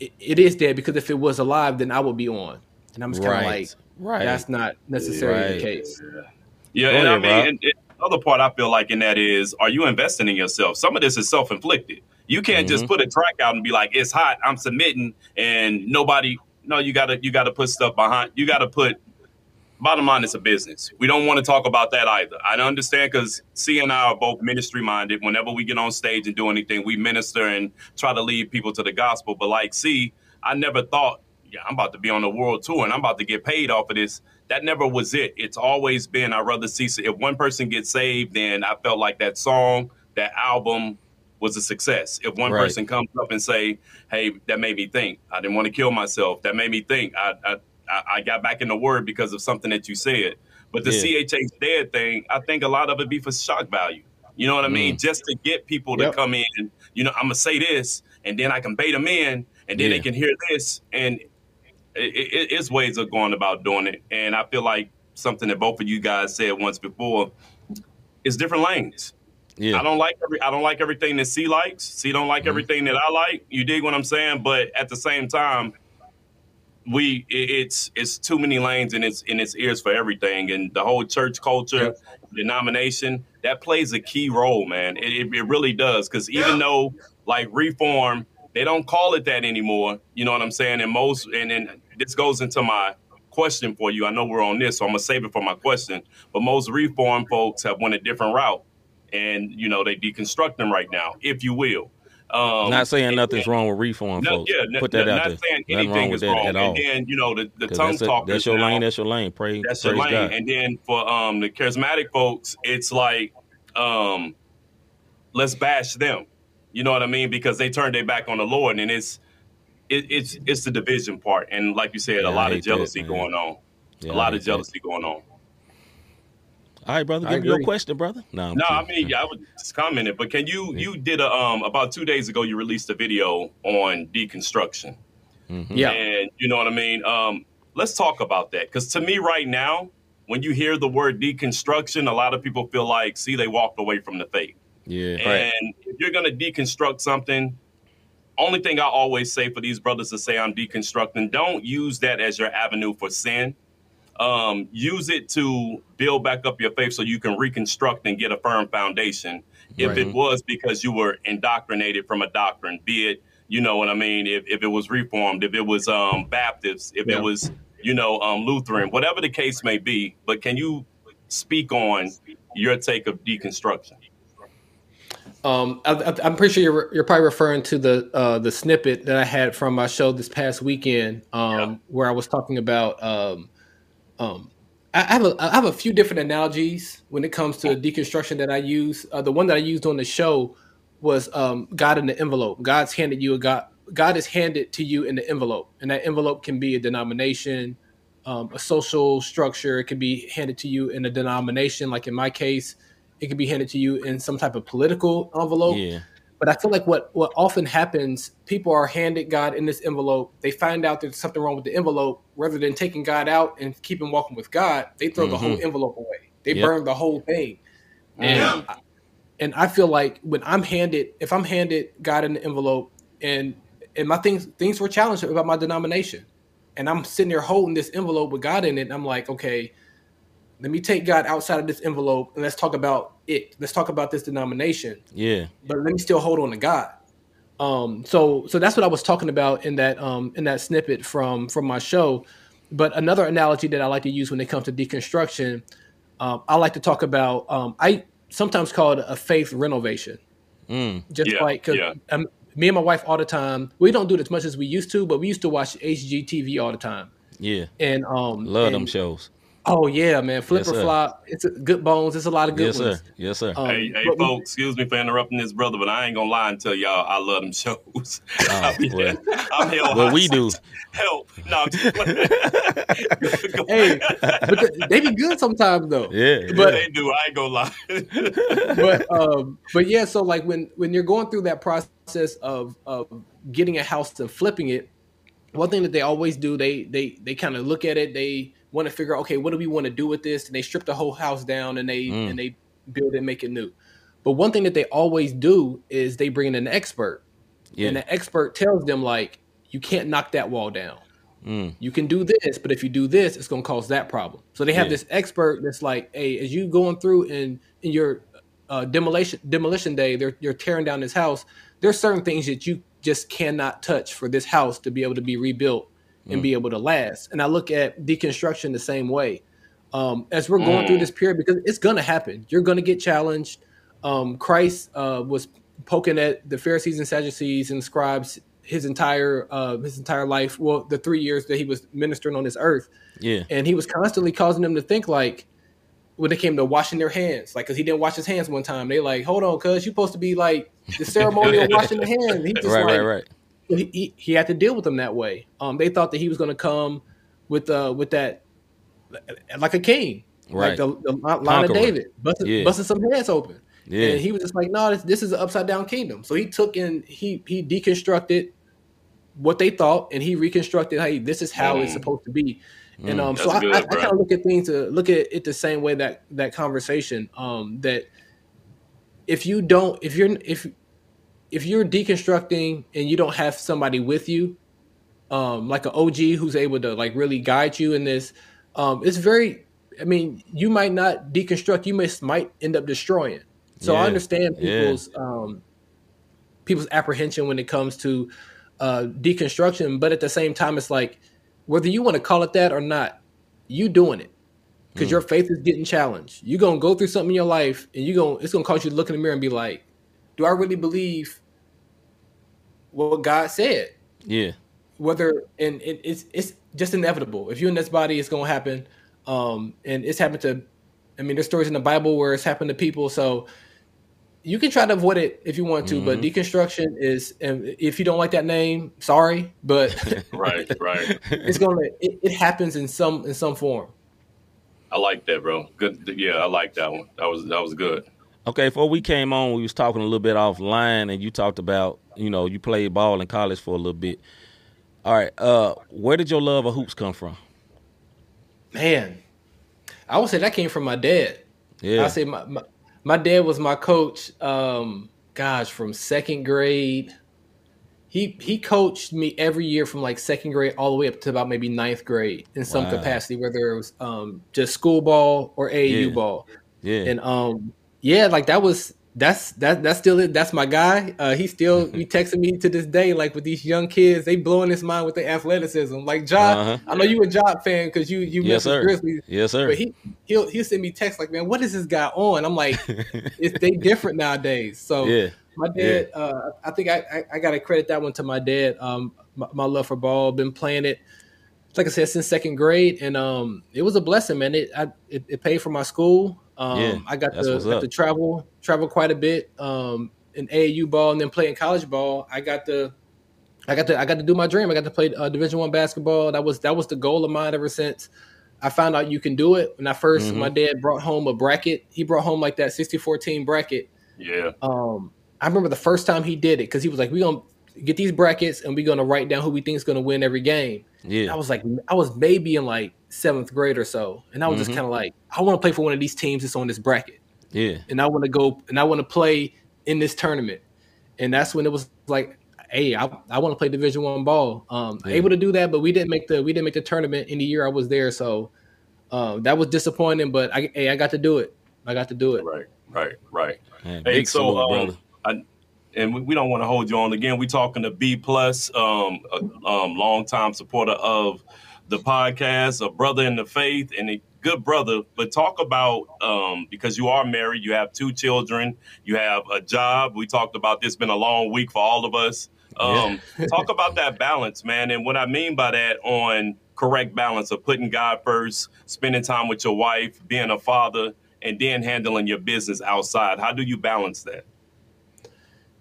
it, it is dead because if it was alive, then I would be on. And I'm just kind of Right. like, Right. that's not necessarily Right. the case. Yeah, Go and ahead, I mean, and, and the other part I feel like in that is, are you investing in yourself? Some of this is self inflicted. You can't Mm-hmm. just put a track out and be like, "It's hot, I'm submitting," and nobody. No, you gotta you gotta put stuff behind. You gotta put. Bottom line, it's a business. We don't want to talk about that either. I understand because C and I are both ministry minded. Whenever we get on stage and do anything, we minister and try to lead people to the gospel. But like C, I never thought, yeah, I'm about to be on the world tour and I'm about to get paid off of this. That never was it. It's always been I'd rather see if one person gets saved, then I felt like that song, that album was a success. If one Right. person comes up and say, "Hey, that made me think. I didn't want to kill myself. That made me think. I I, I I got back in the word because of something that you said." But the Yeah. CHH dead thing, I think a lot of it be for shock value. You know what I mean? Mm. Just to get people to Yep. come in. You know, I'm gonna say this, and then I can bait them in, and then Yeah. they can hear this, and it, it, it's ways of going about doing it. And I feel like something that both of you guys said once before is different lanes. Yeah. I don't like every I don't like everything that C likes. C don't like mm-hmm. everything that I like. You dig what I'm saying? But at the same time, we it's it's too many lanes and it's in its ears for everything. And the whole church culture, denomination, that plays a key role, man. It, it, really does. Because even though like reform, they don't call it that anymore. You know what I'm saying? And most and then this goes into my question for you. I know we're on this, so I'm gonna save it for my question. But most reform folks have went a different route, and you know they deconstruct them right now, if you will. Um, Not saying and- nothing's wrong with reform, no, folks. yeah, Put that n- out not there. saying Nothing anything wrong with is that wrong. at all. And then you know the, the tongue talkers. that's your now, lane. That's your lane. Pray. that's your lane. God. And then for um the charismatic folks, it's like um let's bash them. You know what I mean? Because they turned their back on the Lord, and it's it, it's it's the division part, and like you said, Yeah, a lot of jealousy man. going on. Yeah, a lot of that. jealousy going on. All right, brother. Give me your question, brother. No, I'm No, I kidding. mean, I was just commenting, but can you you did a um about two days ago you released a video on deconstruction. Mhm. Yeah. And you know what I mean? Um, let's talk about that. Because to me, right now, when you hear the word deconstruction, a lot of people feel like, see, they walked away from the faith. Yeah. And if you're going to deconstruct something, only thing I always say for these brothers to say I'm deconstructing, don't use that as your avenue for sin. Um, use it to build back up your faith so you can reconstruct and get a firm foundation. If Right. it was because you were indoctrinated from a doctrine, be it, you know what I mean, if, if it was reformed, if it was um, Baptist, if Yeah. it was you know, um, Lutheran, whatever the case may be. But can you speak on your take of deconstruction? Um, I, I, I'm pretty sure you're, you're probably referring to the uh, the snippet that I had from my show this past weekend, um, Yeah. where I was talking about. Um, um, I I have a, I have a few different analogies when it comes to deconstruction that I use. Uh, the one that I used on the show was um, God in the envelope. God's handed you a God. God is handed to you in the envelope, and that envelope can be a denomination, um, a social structure. It can be handed to you in a denomination, like in my case, it could be handed to you in some type of political envelope. Yeah. But I feel like what what often happens, people are handed God in this envelope. They find out there's something wrong with the envelope. Rather than taking God out and keeping walking with God, they throw the whole mm-hmm. envelope away. They Yep. burn the whole thing. Um, and I, and I feel like when I'm handed, if I'm handed God in the envelope, and and my things things were challenged about my denomination, and I'm sitting there holding this envelope with God in it, and I'm like, okay, let me take God outside of this envelope and let's talk about it. Let's talk about this denomination Yeah. but let me still hold on to God. Um, so so that's what I was talking about in that um, in that snippet from from my show. But another analogy that I like to use when it comes to deconstruction, um, I like to talk about. Um, I sometimes call it a faith renovation. Mm. Just Yeah, like 'cause, yeah. um, me and my wife all the time, we don't do it as much as we used to, but we used to watch HGTV all the time. Yeah. And um, Love them shows. Oh yeah, man, flip Yes, or sir. flop. It's a, good bones. It's a lot of good Yes, ones. sir. Yes, sir. Um, Hey, hey, but we- folks, excuse me for interrupting this, brother, but I ain't gonna lie and tell y'all I love them shows. Oh, I mean, well. I'm hell Well, high we do. Help! No, I'm just hey, but they, they be good sometimes though. Yeah. but- they do. I ain't gonna lie. but um but yeah so like when when you're going through that process of of getting a house and flipping it one thing that they always do they they they kind of look at it they want to figure out okay what do we want to do with this and they strip the whole house down and they Mm. and they build it and make it new but one thing that they always do is they bring in an expert yeah. and the expert tells them like you can't knock that wall down Mm. you can do this, but if you do this, it's going to cause that problem. So they have Yeah. this expert that's like, hey, as you going through in in your uh, demolition demolition day, they're you're tearing down this house. There's certain things that you just cannot touch for this house to be able to be rebuilt and be able to last. And I look at deconstruction the same way. Um, as we're going through this period, because it's going to happen, you're going to get challenged. Um, Christ uh, was poking at the Pharisees and Sadducees and scribes his entire uh, his entire life. Well, the three years that he was ministering on this earth, Yeah. and he was constantly causing them to think like when it came to washing their hands, like because he didn't wash his hands one time. They like, hold on, cuz you're supposed to be like the ceremonial washing the hands. He just Right, like, right, right. He, he, he had to deal with them that way. Um, they thought that he was going to come with uh with that like a king, Right. like the, the line of David, busting, Yeah. busting some heads open. Yeah. And he was just like, no, this, this is an upside down kingdom. So he took and he he deconstructed what they thought, and he reconstructed, hey, this is how it's Mm. supposed to be. And um, so That's I, good, I, I kind of look at things to look at it the same way that that conversation. Um, that if you don't, if you're if if you're deconstructing and you don't have somebody with you, um, like an OG who's able to like really guide you in this, um, it's very. I mean, you might not deconstruct. You might might end up destroying. So Yeah. I understand Yeah. people's um, people's apprehension when it comes to uh, deconstruction, but at the same time, it's like whether you want to call it that or not, you doing it because your faith is getting challenged. You're gonna go through something in your life, and you're gonna it's gonna cause you to look in the mirror and be like, "Do I really believe what God said?" Yeah. Whether and it, it's it's just inevitable. If you're in this body, it's gonna happen, um, and it's happened to. I mean, there's stories in the Bible where it's happened to people, so you can try to avoid it if you want to. But deconstruction is, and if you don't like that name, sorry, but right, right. it's gonna it, it happens in some in some form. I like that, bro. Good. Yeah, I like that one. That was that was good. Okay, before we came on, we was talking a little bit offline, and you talked about, you know, you played ball in college for a little bit. All right, uh, where did your love of hoops come from? Man, I would say that came from my dad. Yeah, I say my, my my dad was my coach. Um, gosh, from second grade, he he coached me every year from like second grade all the way up to about maybe ninth grade in some Wow. capacity, whether it was um just school ball or AAU Yeah. ball. yeah, And um yeah, like that was that's that that's still it. That's my guy. Uh, he still he texting me to this day. Like with these young kids, they blowing his mind with their athleticism. Like Ja, Uh-huh. I know you a Ja fan because you you Yes, sir. Grizzlies. Yes, sir. But he he'll he'll send me text like, man, what is this guy on? I'm like, it's they different nowadays. So yeah. my dad, uh, I think I, I, I got to credit that one to my dad. Um, my, my love for ball, been playing it, like I said, since second grade, and um, it was a blessing, man. It I, it, it paid for my school. Um, Yeah, I got to got to travel travel quite a bit. Um, in AAU ball, and then playing college ball. I got to. I got to I got to do my dream. I got to play uh, Division One basketball. That was that was the goal of mine ever since I found out you can do it. When I 1st Mhm. my dad brought home a bracket. He brought home like that 64 team bracket Yeah. um, I remember the first time he did it because he was like, "We're gonna get these brackets and we're gonna write down who we think is gonna win every game." And I was like, I was maybe in like seventh grade or so, and I was Mhm. just kind of like, I want to play for one of these teams that's on this bracket, Yeah. and I want to go and I want to play in this tournament, and that's when it was like. Hey, I, I want to play Division One ball. Um, Yeah. able to do that, but we didn't make the we didn't make the tournament in the year I was there, so um, that was disappointing. But I, hey, I got to do it. I got to do it. Right. Right. Right. Man, Hey, so salute, um. I, and we, we don't want to hold you on again. We're talking to B plus, um, a, um, longtime supporter of the podcast, a brother in the faith, and a good brother. But talk about um, because you are married, you have two children, you have a job. We talked about this. Been a long week for all of us. Um, talk about that balance, man. And what I mean by that on correct balance of putting God first, spending time with your wife, being a father, and then handling your business outside. How do you balance that?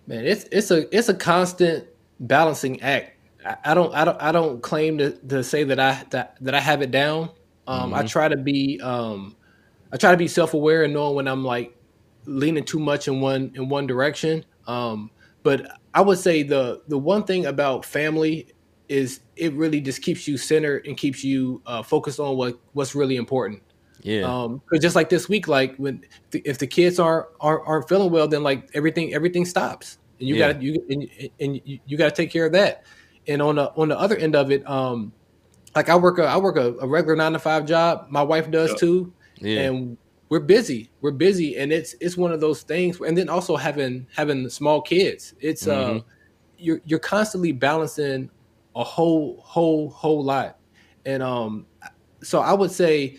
Man, it's it's a it's a constant balancing act. I, I don't I don't I don't claim to, to say that I that, that I have it down. Um, I try to be um, I try to be self aware and knowing when I'm like leaning too much in one in one direction. Um, but I would say the the one thing about family is it really just keeps you centered and keeps you uh, focused on what what's really important. Yeah. Um, 'cause just like this week, like when if the kids aren't aren't, aren't feeling well, then like everything everything stops, and you Yeah. got to you and, and you, you got to take care of that. And on the on the other end of it, um, like I work a I work a, a regular nine to five job. My wife does Yeah. too, yeah. and we're busy. We're busy, and it's it's one of those things. And then also having having small kids, it's uh, Mhm. you're you're constantly balancing a whole whole whole lot, and um, so I would say.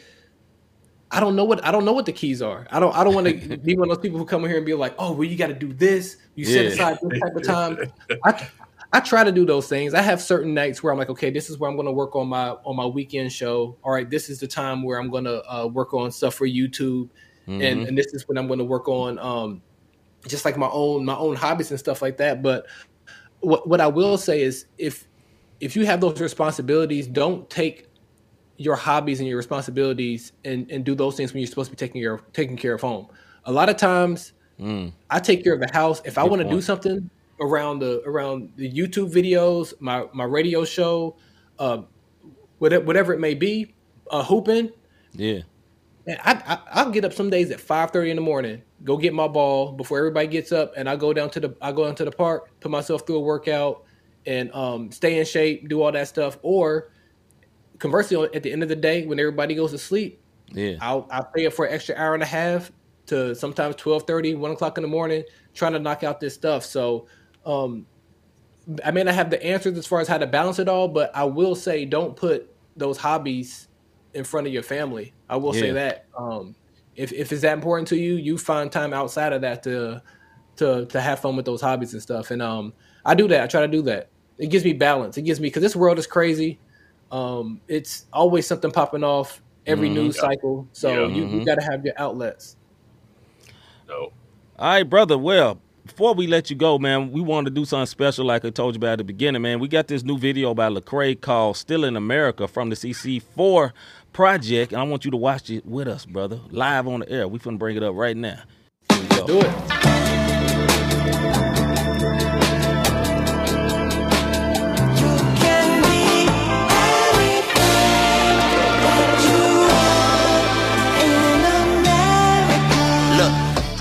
I don't know what I don't know what the keys are. I don't I don't want to be one of those people who come in here and be like, oh, well, you got to do this. You set Yeah. aside this type of time. I I try to do those things. I have certain nights where I'm like, okay, this is where I'm going to work on my on my weekend show. All right, this is the time where I'm going to uh, work on stuff for YouTube, and Mhm. and this is when I'm going to work on um, just like my own my own hobbies and stuff like that. But what what I will say is if if you have those responsibilities, don't take your hobbies and your responsibilities and, and do those things when you're supposed to be taking care of taking care of home. A lot of times Mm. I take care of the house. If I want to do something around the around the YouTube videos, my my radio show, uh, whatever whatever it may be, uh, hooping. Yeah. Man, I, I I'll get up some days at five thirty in the morning, go get my ball before everybody gets up, and I go down to the I go down to the park, put myself through a workout, and um, stay in shape, do all that stuff. Or conversely, at the end of the day, when everybody goes to sleep, Yeah. I'll I'll up for an extra hour and a half to sometimes 12 1 o'clock in the morning, trying to knock out this stuff. So um I may not have the answers as far as how to balance it all, but I will say don't put those hobbies in front of your family. I will say that. Um if, if it's that important to you, you find time outside of that to to to have fun with those hobbies and stuff. And um I do that. I try to do that. It gives me balance. It gives me because this world is crazy. Um it's always something popping off every Mhm. news cycle. So Yeah. you, you Mhm. gotta have your outlets. No. All right, brother. Well, before we let you go, man, we wanted to do something special, like I told you about at the beginning, man. We got this new video by Lecrae called "Still in America" from the CC4 project, and I want you to watch it with us, brother, live on the air. We finna bring it up right now. Here we go. Do it.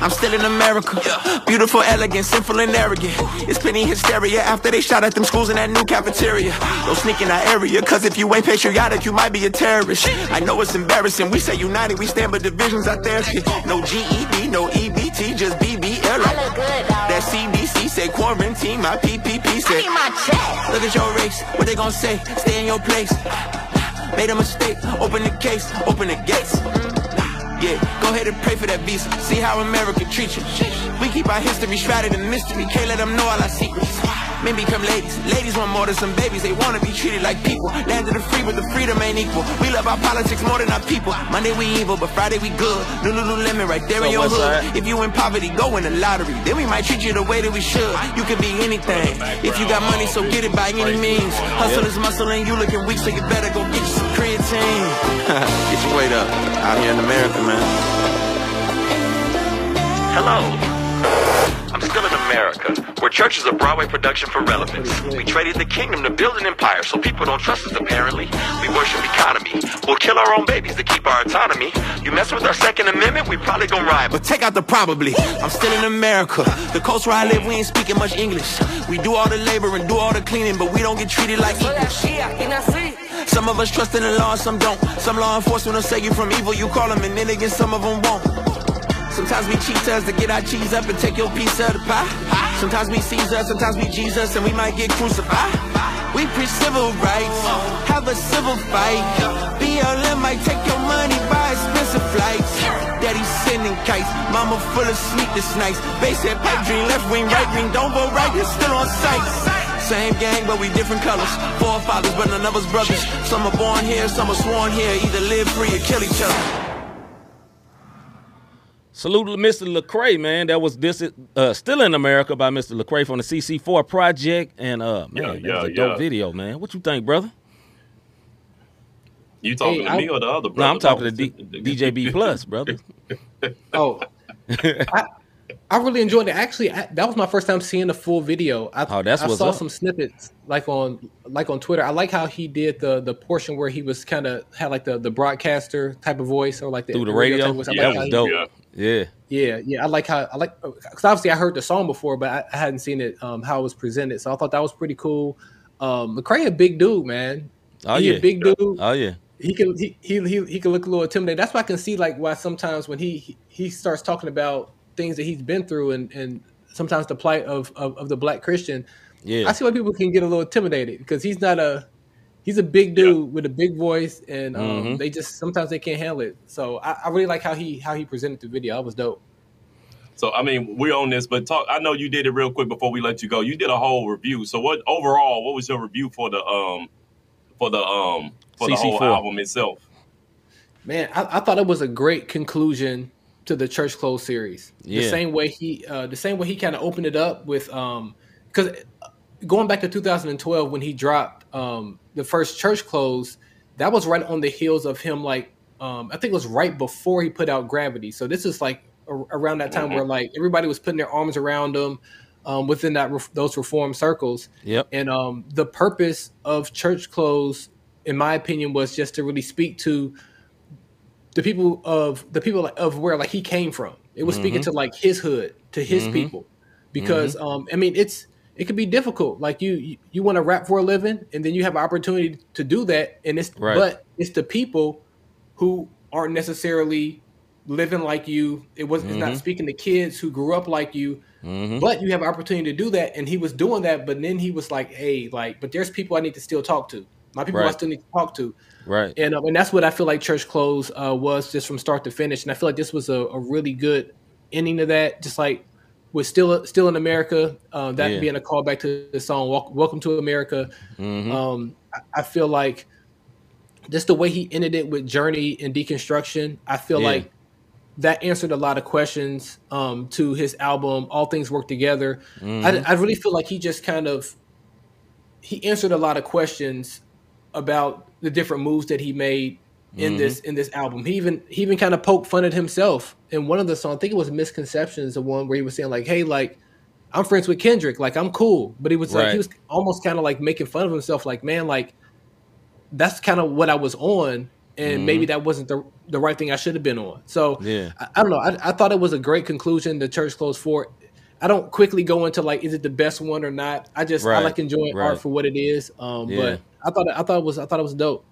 I'm still in America. Beautiful, elegant, simple, and arrogant. It's plenty hysteria after they shot at them schools in that new cafeteria. Don't sneak in our area, cause if you ain't patriotic, you might be a terrorist. I know it's embarrassing. We say united, we stand, but divisions out there. No GED, no EBT, just BBL. I look good. That CDC said quarantine, my PPP I said. need my check. Look at your race, what they gon' say? Stay in your place. Made a mistake, open the case, open the gates. Go ahead and pray for that visa. See how America treats you. We keep our history shrouded in mystery. Can't let them know all our secrets. Men become ladies. Ladies want more than some babies. They wanna be treated like people. Land of the free, but the freedom ain't equal. We love our politics more than our people. Monday we evil, but Friday we good. New Lululemon right there So in your what's hood. that? If you in poverty, go win the lottery. Then we might treat you the way that we should. You can be anything. If you got money, so get it by any means. Hustle is muscle and you looking weak, so you better go get you some creatine. get your weight up. Out here in America, man. Hello. I'm still America, where church is a Broadway production for relevance. We traded the kingdom to build an empire, so people don't trust us apparently. We worship economy. We'll kill our own babies to keep our autonomy. You mess with our Second Amendment, we probably gonna riot. But take out the probably. I'm still in America. The coast where I live, we ain't speaking much English. We do all the labor and do all the cleaning, but we don't get treated like equals. Some of us trust in the law, some don't. Some law enforcement will say you from evil, you call them, and then again, some of them won't. Sometimes we cheat us to get our cheese up and take your piece of the pie. Sometimes we Caesar, sometimes we Jesus, and we might get crucified. We preach civil rights, have a civil fight. BLM might take your money, buy expensive flights. Daddy sending kites, mama full of sleepless nights. Base head pipe dream, left wing, right wing, don't vote right, you're still on sight. Same gang, but we different colors. Forefathers, but none of us brothers. Some are born here, some are sworn here. Either live free or kill each other. Salute to Mr. Lecrae, man. That was this uh, still in America by Mr. Lecrae from the CC4 project, and uh, man, Yeah, that was yeah, a dope yeah. video, man. What you think, brother? You talking Hey, to me or the other brother? No, I'm talking to No. D- DJB Plus, brother. Oh, I, I really enjoyed it. Actually, I, that was my first time seeing the full video. I, Oh, that's I what's saw up. some snippets like on like on Twitter. I like how he did the the portion where he was kind of had like the the broadcaster type of voice or like the Through the type radio, of voice. I yeah, like that was he- dope. Yeah. Yeah, Yeah, I like how I like because obviously I heard the song before, but I, I hadn't seen it um, how it was presented. So I thought that was pretty cool. Um, McCray a big dude, man. Oh he yeah, a big dude. oh yeah. he can he, he he he can look a little intimidated. That's why I can see like why sometimes when he he, he starts talking about things that he's been through and and sometimes the plight of of, of the black Christian. Yeah. I see why people can get a little intimidated because he's not a he's a big dude with a big voice and um, Mhm. they just sometimes they can't handle it. So I, I really like how he how he presented the video. That was dope. So I mean, we're on this, but talk. I know you did it real quick before we let you go. You did a whole review. So what overall? What was your review for the um for the um for the whole album itself? Man, I, I thought it was a great conclusion to the Church Clothes series. The same way he, uh, the same way he kind of opened it up with, um, because going back to 2012 when he dropped um, the first Church Clothes, that was right on the heels of him. Like, um, I think it was right before he put out Gravity. So this is like a, around that time where like everybody was putting their arms around him um, within that ref- those reform circles. Yep. And um, the purpose of church clothes, in my opinion, was just to really speak to the people of the people of where like he came from. It was speaking to like his hood, to his people, because um, I mean it's it can be difficult. Like you you, you want to rap for a living, and then you have an opportunity to do that, and it's Right. but it's the people who aren't necessarily living like you. It was it's not speaking to kids who grew up like you. But you have an opportunity to do that, and he was doing that. But then he was like, "Hey, like, but there's people I need to still talk to. My people I still need to talk to." Right. and um, and that's what I feel like Church Clothes uh, was just from start to finish, and I feel like this was a, a really good ending to that. Just like with still still in America, um, that Yeah. being a callback to the song "Welcome to America." Mm-hmm. Um, I, I feel like just the way he ended it with Journey and deconstruction, I feel Yeah. like that answered a lot of questions um, to his album. All things work together. Mm-hmm. I, I really feel like he just kind of he answered a lot of questions about the different moves that he made in Mm-hmm. this in this album. He even he even kind of poked fun at himself in one of the songs. I think it was Misconceptions, the one where he was saying like, "Hey, like I'm friends with Kendrick, like I'm cool," but he was like he was almost kind of like making fun of himself, like, "Man, like that's kind of what I was on." and Mhm. maybe that wasn't the the right thing I should have been on. So Yeah. I, I don't know. I, I thought it was a great conclusion. The Church Clothes for. I don't quickly go into like is it the best one or not. I just I like enjoying right. art for what it is. Um, Yeah. but I thought I thought it was I thought it was dope.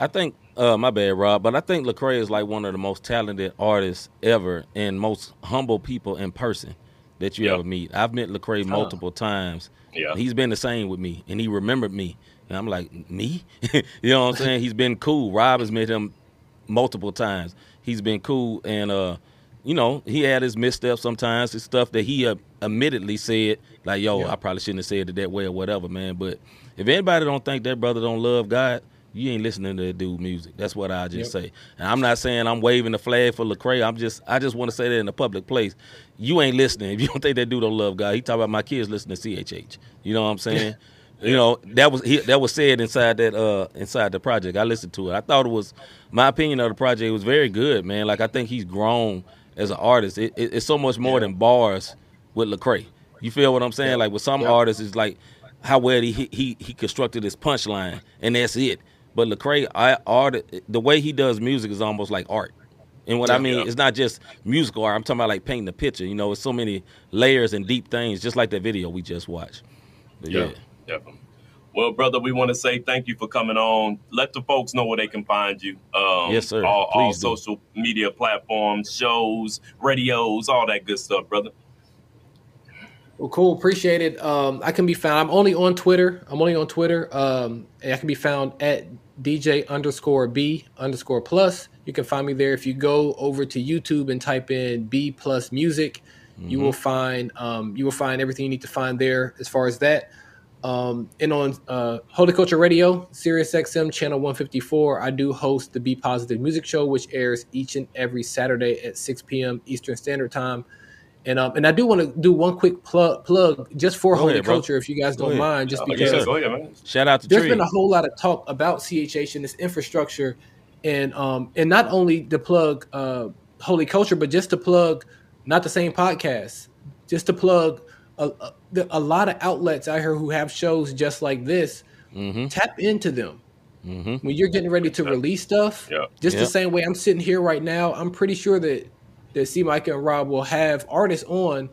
I think, uh, my bad, Rob, but I think Lecrae is like one of the most talented artists ever and most humble people in person that you Yep. ever meet. I've met Lecrae multiple times. Yeah. He's been the same with me, and he remembered me. And I'm like, me? you know what I'm saying? He's been cool. Rob has met him multiple times. He's been cool, and uh, you know, he had his missteps sometimes. His stuff that he uh, admittedly said, like, "Yo, Yeah. I probably shouldn't have said it that way or whatever, man." But if anybody don't think that brother don't love God, you ain't listening to that dude music. That's what I just say. And I'm not saying I'm waving the flag for Lecrae. I'm just I just want to say that in a public place. You ain't listening if you don't think that dude don't love God. He talk about my kids listening to CHH. You know what I'm saying? You know that was he, that was said inside that uh inside the project. I listened to it. I thought it was my opinion of the project was very good, man. Like I think he's grown as an artist. It, it, it's so much more than bars with Lecrae. You feel what I'm saying? Like with some artists, it's like how well he he he constructed his punchline, and that's it. But Lecrae, I art the way he does music is almost like art. And what I mean, Yeah. it's not just musical art. I'm talking about like painting the picture. You know, it's so many layers and deep things, just like that video we just watched. But yeah. Yeah, definitely. Well, brother, we want to say thank you for coming on. Let the folks know where they can find you. Um, Yes, sir. All, all social media platforms, shows, radios, all that good stuff, brother. Well, cool. Appreciate it. Um, I can be found. I'm only on Twitter. I'm only on Twitter. Um, and I can be found at DJ underscore B underscore plus. You can find me there. If you go over to YouTube and type in B plus music, you will find um, you will find everything you need to find there as far as that. Um, and on uh, Holy Culture Radio, Sirius XM channel 154, I do host the Be Positive Music Show, which airs each and every Saturday at 6 p.m. Eastern Standard Time. And um, and I do want to do one quick plug plug just for Go Holy ahead, bro. Culture, if you guys don't ahead. mind, just because yeah, go ahead, man. Shout out to there's Tree. been a whole lot of talk about CHH and this infrastructure, and um, and not only to plug uh, Holy Culture, but just to plug not the same podcast, just to plug a, a, a lot of outlets out here who have shows just like this. mm-hmm. Tap into them Mm-hmm. when you're getting ready to release stuff. Yeah. Just Yeah. the same way I'm sitting here right now, I'm pretty sure that that C Mike and Rob will have artists on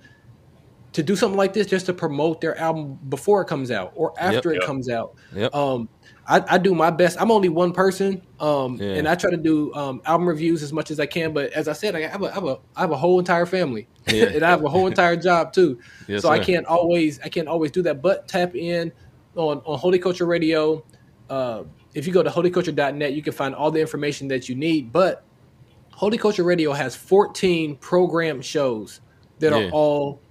to do something like this just to promote their album before it comes out or after it Yep. comes out. Yep. Um, I, I do my best. I'm only one person, um, Yeah. and I try to do um, album reviews as much as I can. But as I said, I have a, I have a, I have a whole entire family, Yeah. and I have a whole entire job too. Yes, so I can't always, I can't always do that. But tap in on on Holy Culture Radio. Uh, if you go to holyculture.net, you can find all the information that you need. But Holy Culture Radio has 14 program shows that Yeah. are all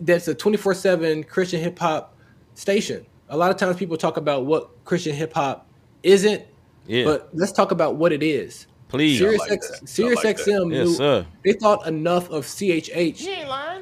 that's a 24/7 Christian hip hop station. A lot of times people talk about what Christian hip hop isn't, Yeah. but let's talk about what it is. Please. Sirius, like X, Sirius like. XM Yes, knew sir. they thought enough of CHH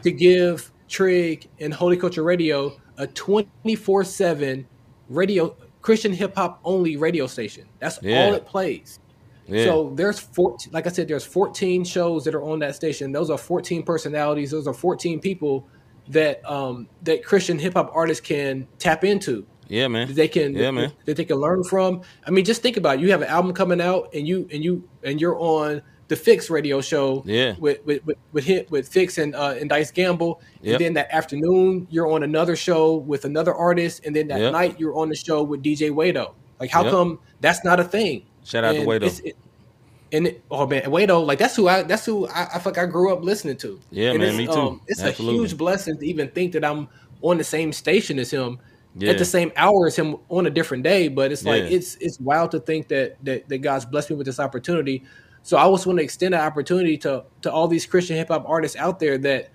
to give Trig and Holy Culture Radio a 24/7 radio Christian hip hop only radio station. That's Yeah. all it plays. Yeah. So there's 14, like I said, there's 14 shows that are on that station. Those are 14 personalities. Those are 14 people that um that Christian hip hop artists can tap into. yeah, man. They can Yeah, man. that they can learn from. I mean, just think about it. You have an album coming out and you and you and you're on the Fix radio show Yeah. with with with with, hit, with Fix and uh, and Dice Gamble. Yep. And then that afternoon you're on another show with another artist and then that Yep. night you're on the show with DJ Wado. Like how Yep. come that's not a thing? Shout out to And Wado. it- and it, oh man, Wado, like that's who I that's who I, I like I grew up listening to. Yeah, And man, me too. Um, it's Absolutely. a huge blessing to even think that I'm on the same station as him Yeah. at the same hour as him on a different day. But it's like Yeah. it's it's wild to think that, that that God's blessed me with this opportunity. So I always want to extend that opportunity to to all these Christian hip hop artists out there that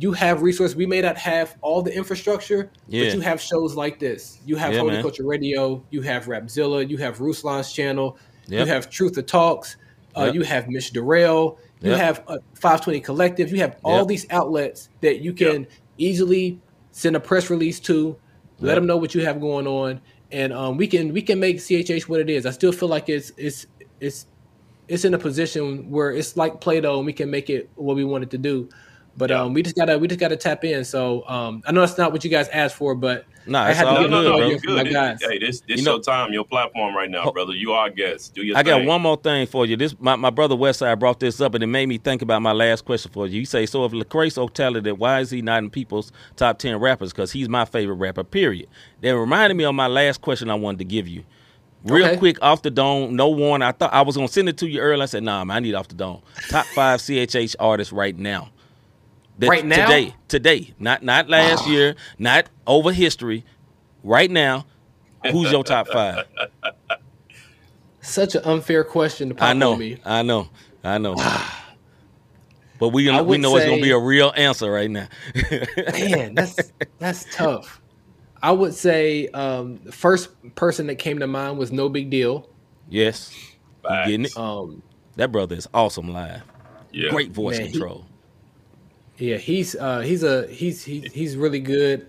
you have resources. We may not have all the infrastructure, Yeah. but you have shows like this. You have Yeah, Holy man. Culture Radio. You have Rapzilla. You have Ruslan's channel. You have Truth to Talks. Uh, Yep. You have Mish Darrell. You Yep. have uh, 520 Collective. You have all Yep. these outlets that you can easily send a press release to, let Yep. them know what you have going on, and um, we can we can make CHH what it is. I still feel like it's it's it's it's in a position where it's like Play-Doh, and we can make it what we want it to do. But Yeah. um, we just gotta we just gotta tap in. So um, I know that's not what you guys asked for, but Nah, I it's had to all get No, an no, good, no, bro. you audio from my good. guys. Hey, this this You know- your time, your platform right now, brother. You are our guest. Do your I got one more thing for you. This my, my brother Westside brought this up and it made me think about my last question for you. You say, so if Lecrae so talented, why is he not in people's top ten rappers? Because he's my favorite rapper, period. That reminded me of my last question I wanted to give you. Real Okay. quick, off the dome, no warning. I thought I was gonna send it to you earlier. I said, nah, man, I need off the dome. Top five CHH artists right now. That- Right now? Today. Today. Not not last year, not over history. Right now. Who's your top five? Such an unfair question to pop I know, me. I know, I know. but we I we would know it's gonna be a real answer right now. Man, that's that's tough. I would say um, the first person that came to mind was nobigdyl. yes, getting it? Um, That brother is awesome live. Yeah. Great voice Man, he- control. Yeah, he's uh, he's a he's he's he's really good.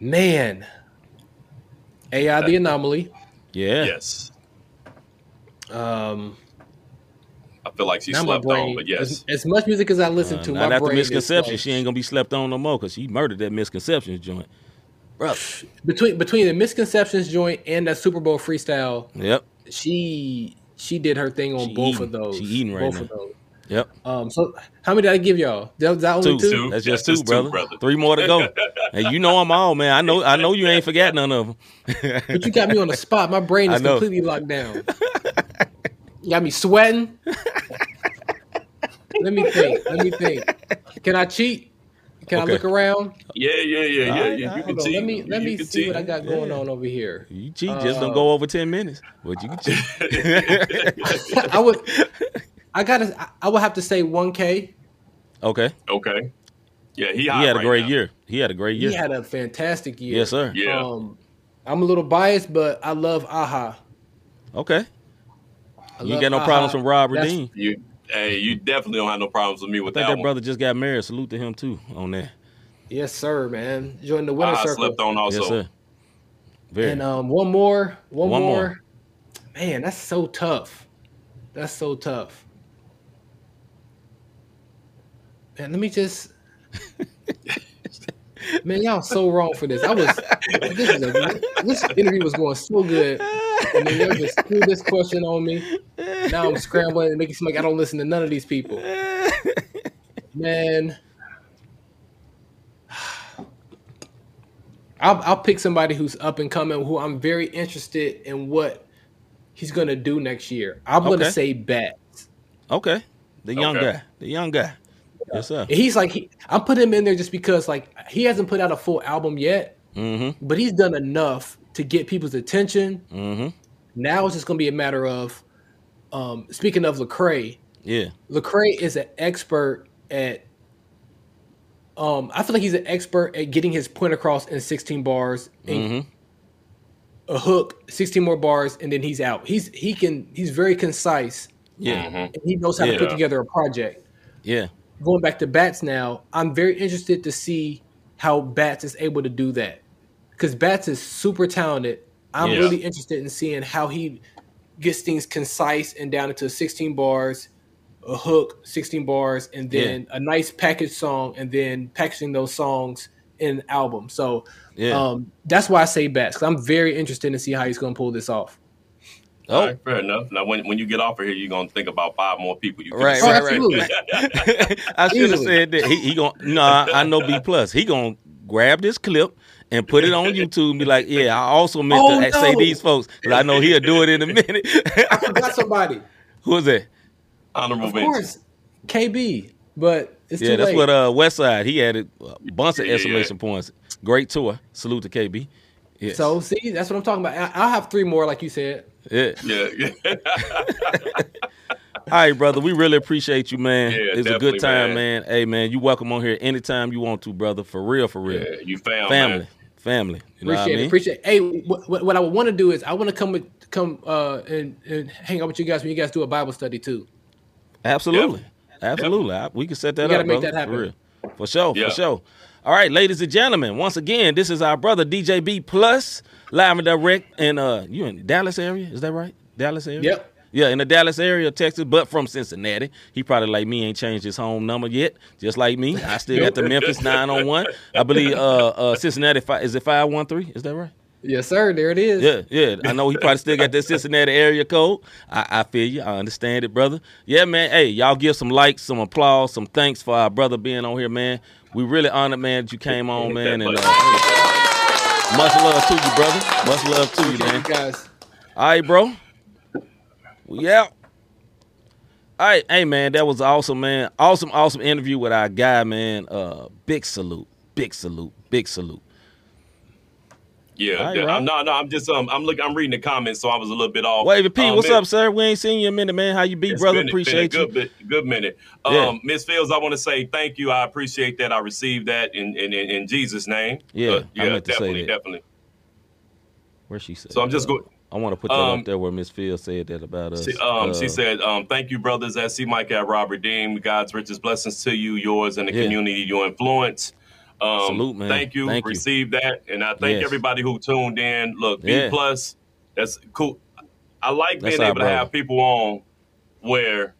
Man, AI the anomaly. Yeah, Yes. Um, I feel like she now my slept brain, on, but yes. as, as much music as I listen Uh, to, not my after brain misconception, like- she ain't gonna be slept on no more because she murdered that misconceptions joint, brother. between between the misconceptions joint and that Super Bowl freestyle. Yep, She she did her thing on She both eating. of those. She eating right both now. of those. Yep. Um, so how many did I give y'all? That, that only Two. two. Two. That's That's just two, just two, brother. brother. Three more to go. and you know I'm all man. I know. I know you ain't forgot none of them. But you got me on the spot. My brain is completely locked down. You got me sweating. Let me think. Let me think. Can I cheat? Can Okay. I look around? Yeah, yeah, yeah, yeah. Alright, You, you can cheat. Let me let You me can see what. I got going Yeah. on over here. You cheat, just don't Uh, go over ten minutes. But you can cheat. I would. I gotta. I- I would have to say 1K. okay. Okay. Yeah, he, He hot had a right great now. year. He had a great year. He had a fantastic year. yes, sir. Yeah. Um, I'm a little biased, but I love Aha. Okay. I You ain't got no Aha. problems from Rob That's- Redeem. You, hey, you definitely don't have no problems with me with I think that, that one. brother just got married. Salute to him too on that. Yes, sir, man. Join the winner I circle. slept on also. Yes, sir. Very. And um, one more, one, One more. more. Man, that's so tough. That's so tough. Man, let me just. Man, y'all so wrong for this. I was. This, is a, this interview was going so good, and then y'all just threw this question on me. Now I'm scrambling and making it seem like I don't listen to none of these people. Man, I'll, I'll pick somebody who's up and coming, who I'm very interested in what he's gonna do next year. I'm Okay. gonna say Bats. okay. The young Okay. guy. The young guy. Yes, sir. He's like he, I'm putting him in there just because like he hasn't put out a full album yet, Mm-hmm. but he's done enough to get people's attention. Mm-hmm. Now it's just gonna be a matter of um, speaking of Lecrae. Yeah. Lecrae is an expert at. Um, I feel like he's an expert at getting his point across in 16 bars, and Mm-hmm. a hook, 16 more bars, and then he's out. He's he can he's very concise. Yeah. Mhm. And he knows how to put together a project. Yeah. Going back to Bats now, I'm very interested to see how Bats is able to do that because Bats is super talented. I'm Yeah. really interested in seeing how he gets things concise and down into 16 bars, a hook, 16 bars, and then a nice package song, and then packaging those songs in an album. So Yeah. um, that's why I say Bats because I'm very interested to see how he's going to pull this off. Oh. All right, fair enough. Now, when, when you get off of here, you're gonna think about five more people. You could've Right. Right, right. absolutely. I should have said that. He, he gon' no, I, I know B plus. He gonna grab this clip and put it on YouTube and be like, "Yeah, I also meant Oh, to say these folks because I know he'll do it in a minute." I forgot somebody. Who is that? Honorable Of mention. course, KB, but it's Yeah, too that's late. what uh West Side. He added a bunch of Yeah. exclamation points. Great tour. Salute to KB. Yes. So see, that's what I'm talking about. I'll have three more, like you said. Yeah. Yeah, yeah. All right, brother. We really appreciate you, man. Yeah, it's a good time, man. man. Hey, man, you welcome on here anytime you want to, brother. For real, for real. yeah you found Family, Man. family. You know Appreciate what I mean? it. Appreciate. It. Hey, what, what, what I want to do is I want to come with come uh and, and hang out with you guys when you guys do a Bible study too. Absolutely. Absolutely. I- we can set that We gotta up. make brother, that happen. For, real. for sure. Yeah. For sure. All right, ladies and gentlemen. Once again, this is our brother DJ B Plus, live and direct. And uh, you in Dallas area? Is that right? Dallas area. Yep. Yeah, in the Dallas area, Texas, but from Cincinnati. He probably like me ain't changed his home number yet, just like me. I still got the Memphis nine on one. I believe uh, uh, Cincinnati fi- is it five one three? Is that right? Yes, sir. There it is. Yeah, yeah. I know he probably still got that Cincinnati area code. I, I feel you. I understand it, brother. Yeah, man. Hey, y'all give some likes, some applause, some thanks for our brother being on here, man. We really honored, man, that you came on, man. And uh, hey, much love to you, brother. Much love to you, man. you guys. All right, bro. We out. All right, hey man, that was awesome, man. Awesome, awesome interview with our guy, man. Uh, big salute, big salute, big salute. Yeah, right. I'm, not. no. I'm just um, I'm looking. I'm reading the comments, so I was a little bit off. Wavy P, Um, what's Miss- up, sir? We ain't seen you in a minute, man. How you be, brother? been- been a Appreciate you. good, bit- good minute. Yeah. Um, Miss Fields, I want to say thank you. I appreciate that. I received that in in, in, in Jesus' name. Yeah, Uh, I yeah, meant to say definitely, definitely. Where she said? So I'm just uh, go- I want to put that Um, up there where Miss Phil said that about us. She, um, Uh, she said, um, "Thank you, brothers. At C. Mike at Robert Dean. God's richest blessings to you, yours, and the Yeah. community you influence." Um, Salute, man. Thank you. Thank you. Receive that, and I thank Yes. everybody who tuned in. Look, B Yeah. plus. That's cool. I like being our able to have people on where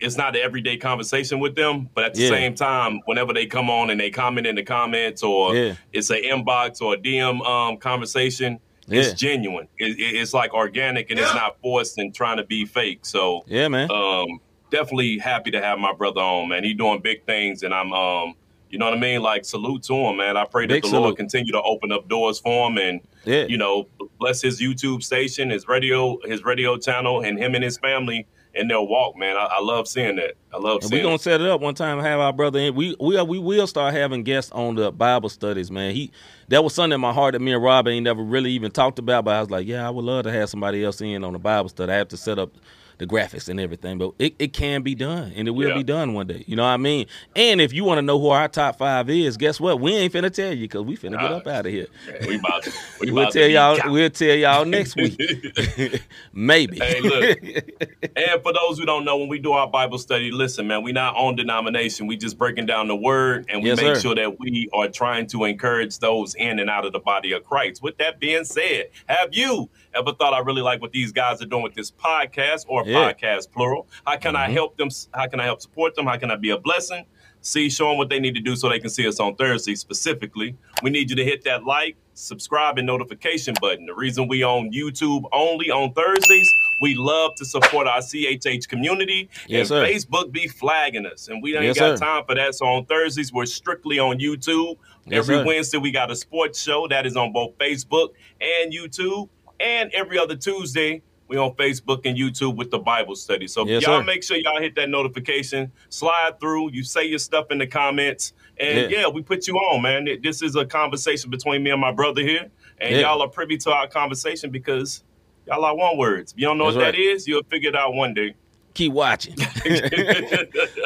it's not an everyday conversation with them, but at the Yeah. same time, whenever they come on and they comment in the comments or Yeah. it's an inbox or a DM um, conversation, Yeah. it's genuine. It, it- it's like organic and it's not forced and trying to be fake. So yeah, man. um, definitely happy to have my brother on, man. He doing big things, and I'm, um, you know what I mean? Like salute to him, man. I pray Big that the salute. Lord continue to open up doors for him, and yeah, you know, bless his YouTube station, his radio, his radio channel, and him and his family in their walk, man. I, I love seeing that. I love And seeing. we gonna it. set it up one time. and Have our brother in. We we we will start having guests on the Bible studies, man. He that was something in my heart that me and Rob ain't never really even talked about. But I was like, yeah, I would love to have somebody else in on the Bible study. I have to set up the graphics and everything, but it, it can be done, and it will Yeah. be done one day. You know what I mean? And if you want to know who our top five is, guess what? We ain't finna tell you because we finna get up out of here. We about to. We We'll about tell y'all. We'll tell y'all next week. Maybe. Hey, look. and for those who don't know, when we do our Bible study, listen, man, we not on denomination. We just breaking down the word, and we Yes, make sir. sure that we are trying to encourage those in and out of the body of Christ. With that being said, have you ever thought I really like what these guys are doing with this podcast or Yeah. podcast plural? How can I Mhm. help them? How can I help support them? How can I be a blessing? See, show them what they need to do so they can see us on Thursday specifically. We need you to hit that like, subscribe, and notification button. The reason we on YouTube only on Thursdays, we love to support our CHH community. Yes, and sir. Facebook be flagging us, and we ain't Yes, got sir. time for that. So on Thursdays, we're strictly on YouTube. Yes, Every sir. Wednesday, we got a sports show that is on both Facebook and YouTube. And every other Tuesday, we on Facebook and YouTube with the Bible study. So Yes, y'all sir. make sure y'all hit that notification, slide through, you say your stuff in the comments, and Yeah. yeah, we put you on, man. This is a conversation between me and my brother here, and Yeah. y'all are privy to our conversation because y'all are one words. If you don't know That's what right. that is, you'll figure it out one day. Keep watching.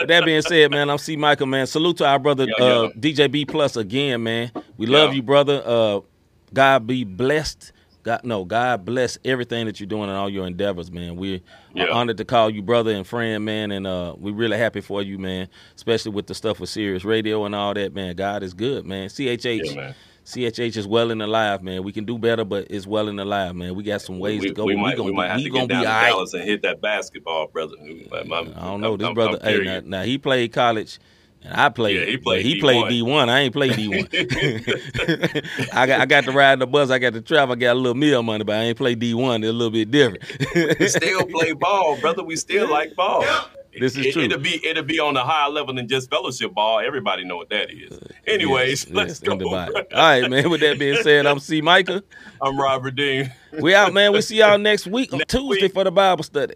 That being said, man, I'm C. Michael, man. Salute to our brother Yeah, uh. DJ B Plus again, man. We love Yeah. you, brother. Uh, God be blessed. God, no, God bless everything that you're doing and all your endeavors, man. We're Yeah. honored to call you brother and friend, man, and uh, we're really happy for you, man. Especially with the stuff with Sirius Radio and all that, man. God is good, man. CHH, Yeah, man. CHH is well and alive, man. We can do better, but it's well and alive, man. We got some ways we, to go. we might, gonna we might have to gonna get down be to all right. Dallas and hit that basketball, brother. I'm- don't know. I'm- This I'm- brother, I'm hey, now, now he played college, I played. Yeah, he played He D1. played D one. I ain't played D one. I got I got to ride the bus. I got to travel. I got a little meal money, but I ain't played D one. It's a little bit different. we still play ball, brother. We still like ball. This is it, true. It'll be it'll be on a higher level than just fellowship ball. Everybody know what that is. Anyways, Yes, let's yes, go. in the Bible. All right, man. With that being said, I'm C. Micah. I'm Robert Dean. We out, man. We see y'all next week on Tuesday week. for the Bible study.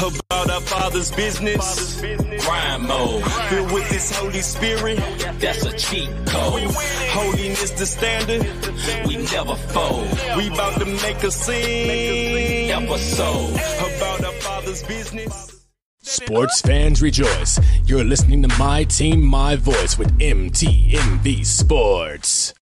About our Father's business. Crime mode. Filled with His Holy Spirit. That's a cheat code. Holiness the standard. We never fold. We about to make a scene. Episode. About our Father's business. Sports fans rejoice. You're listening to My Team, My Voice with MTMV Sports.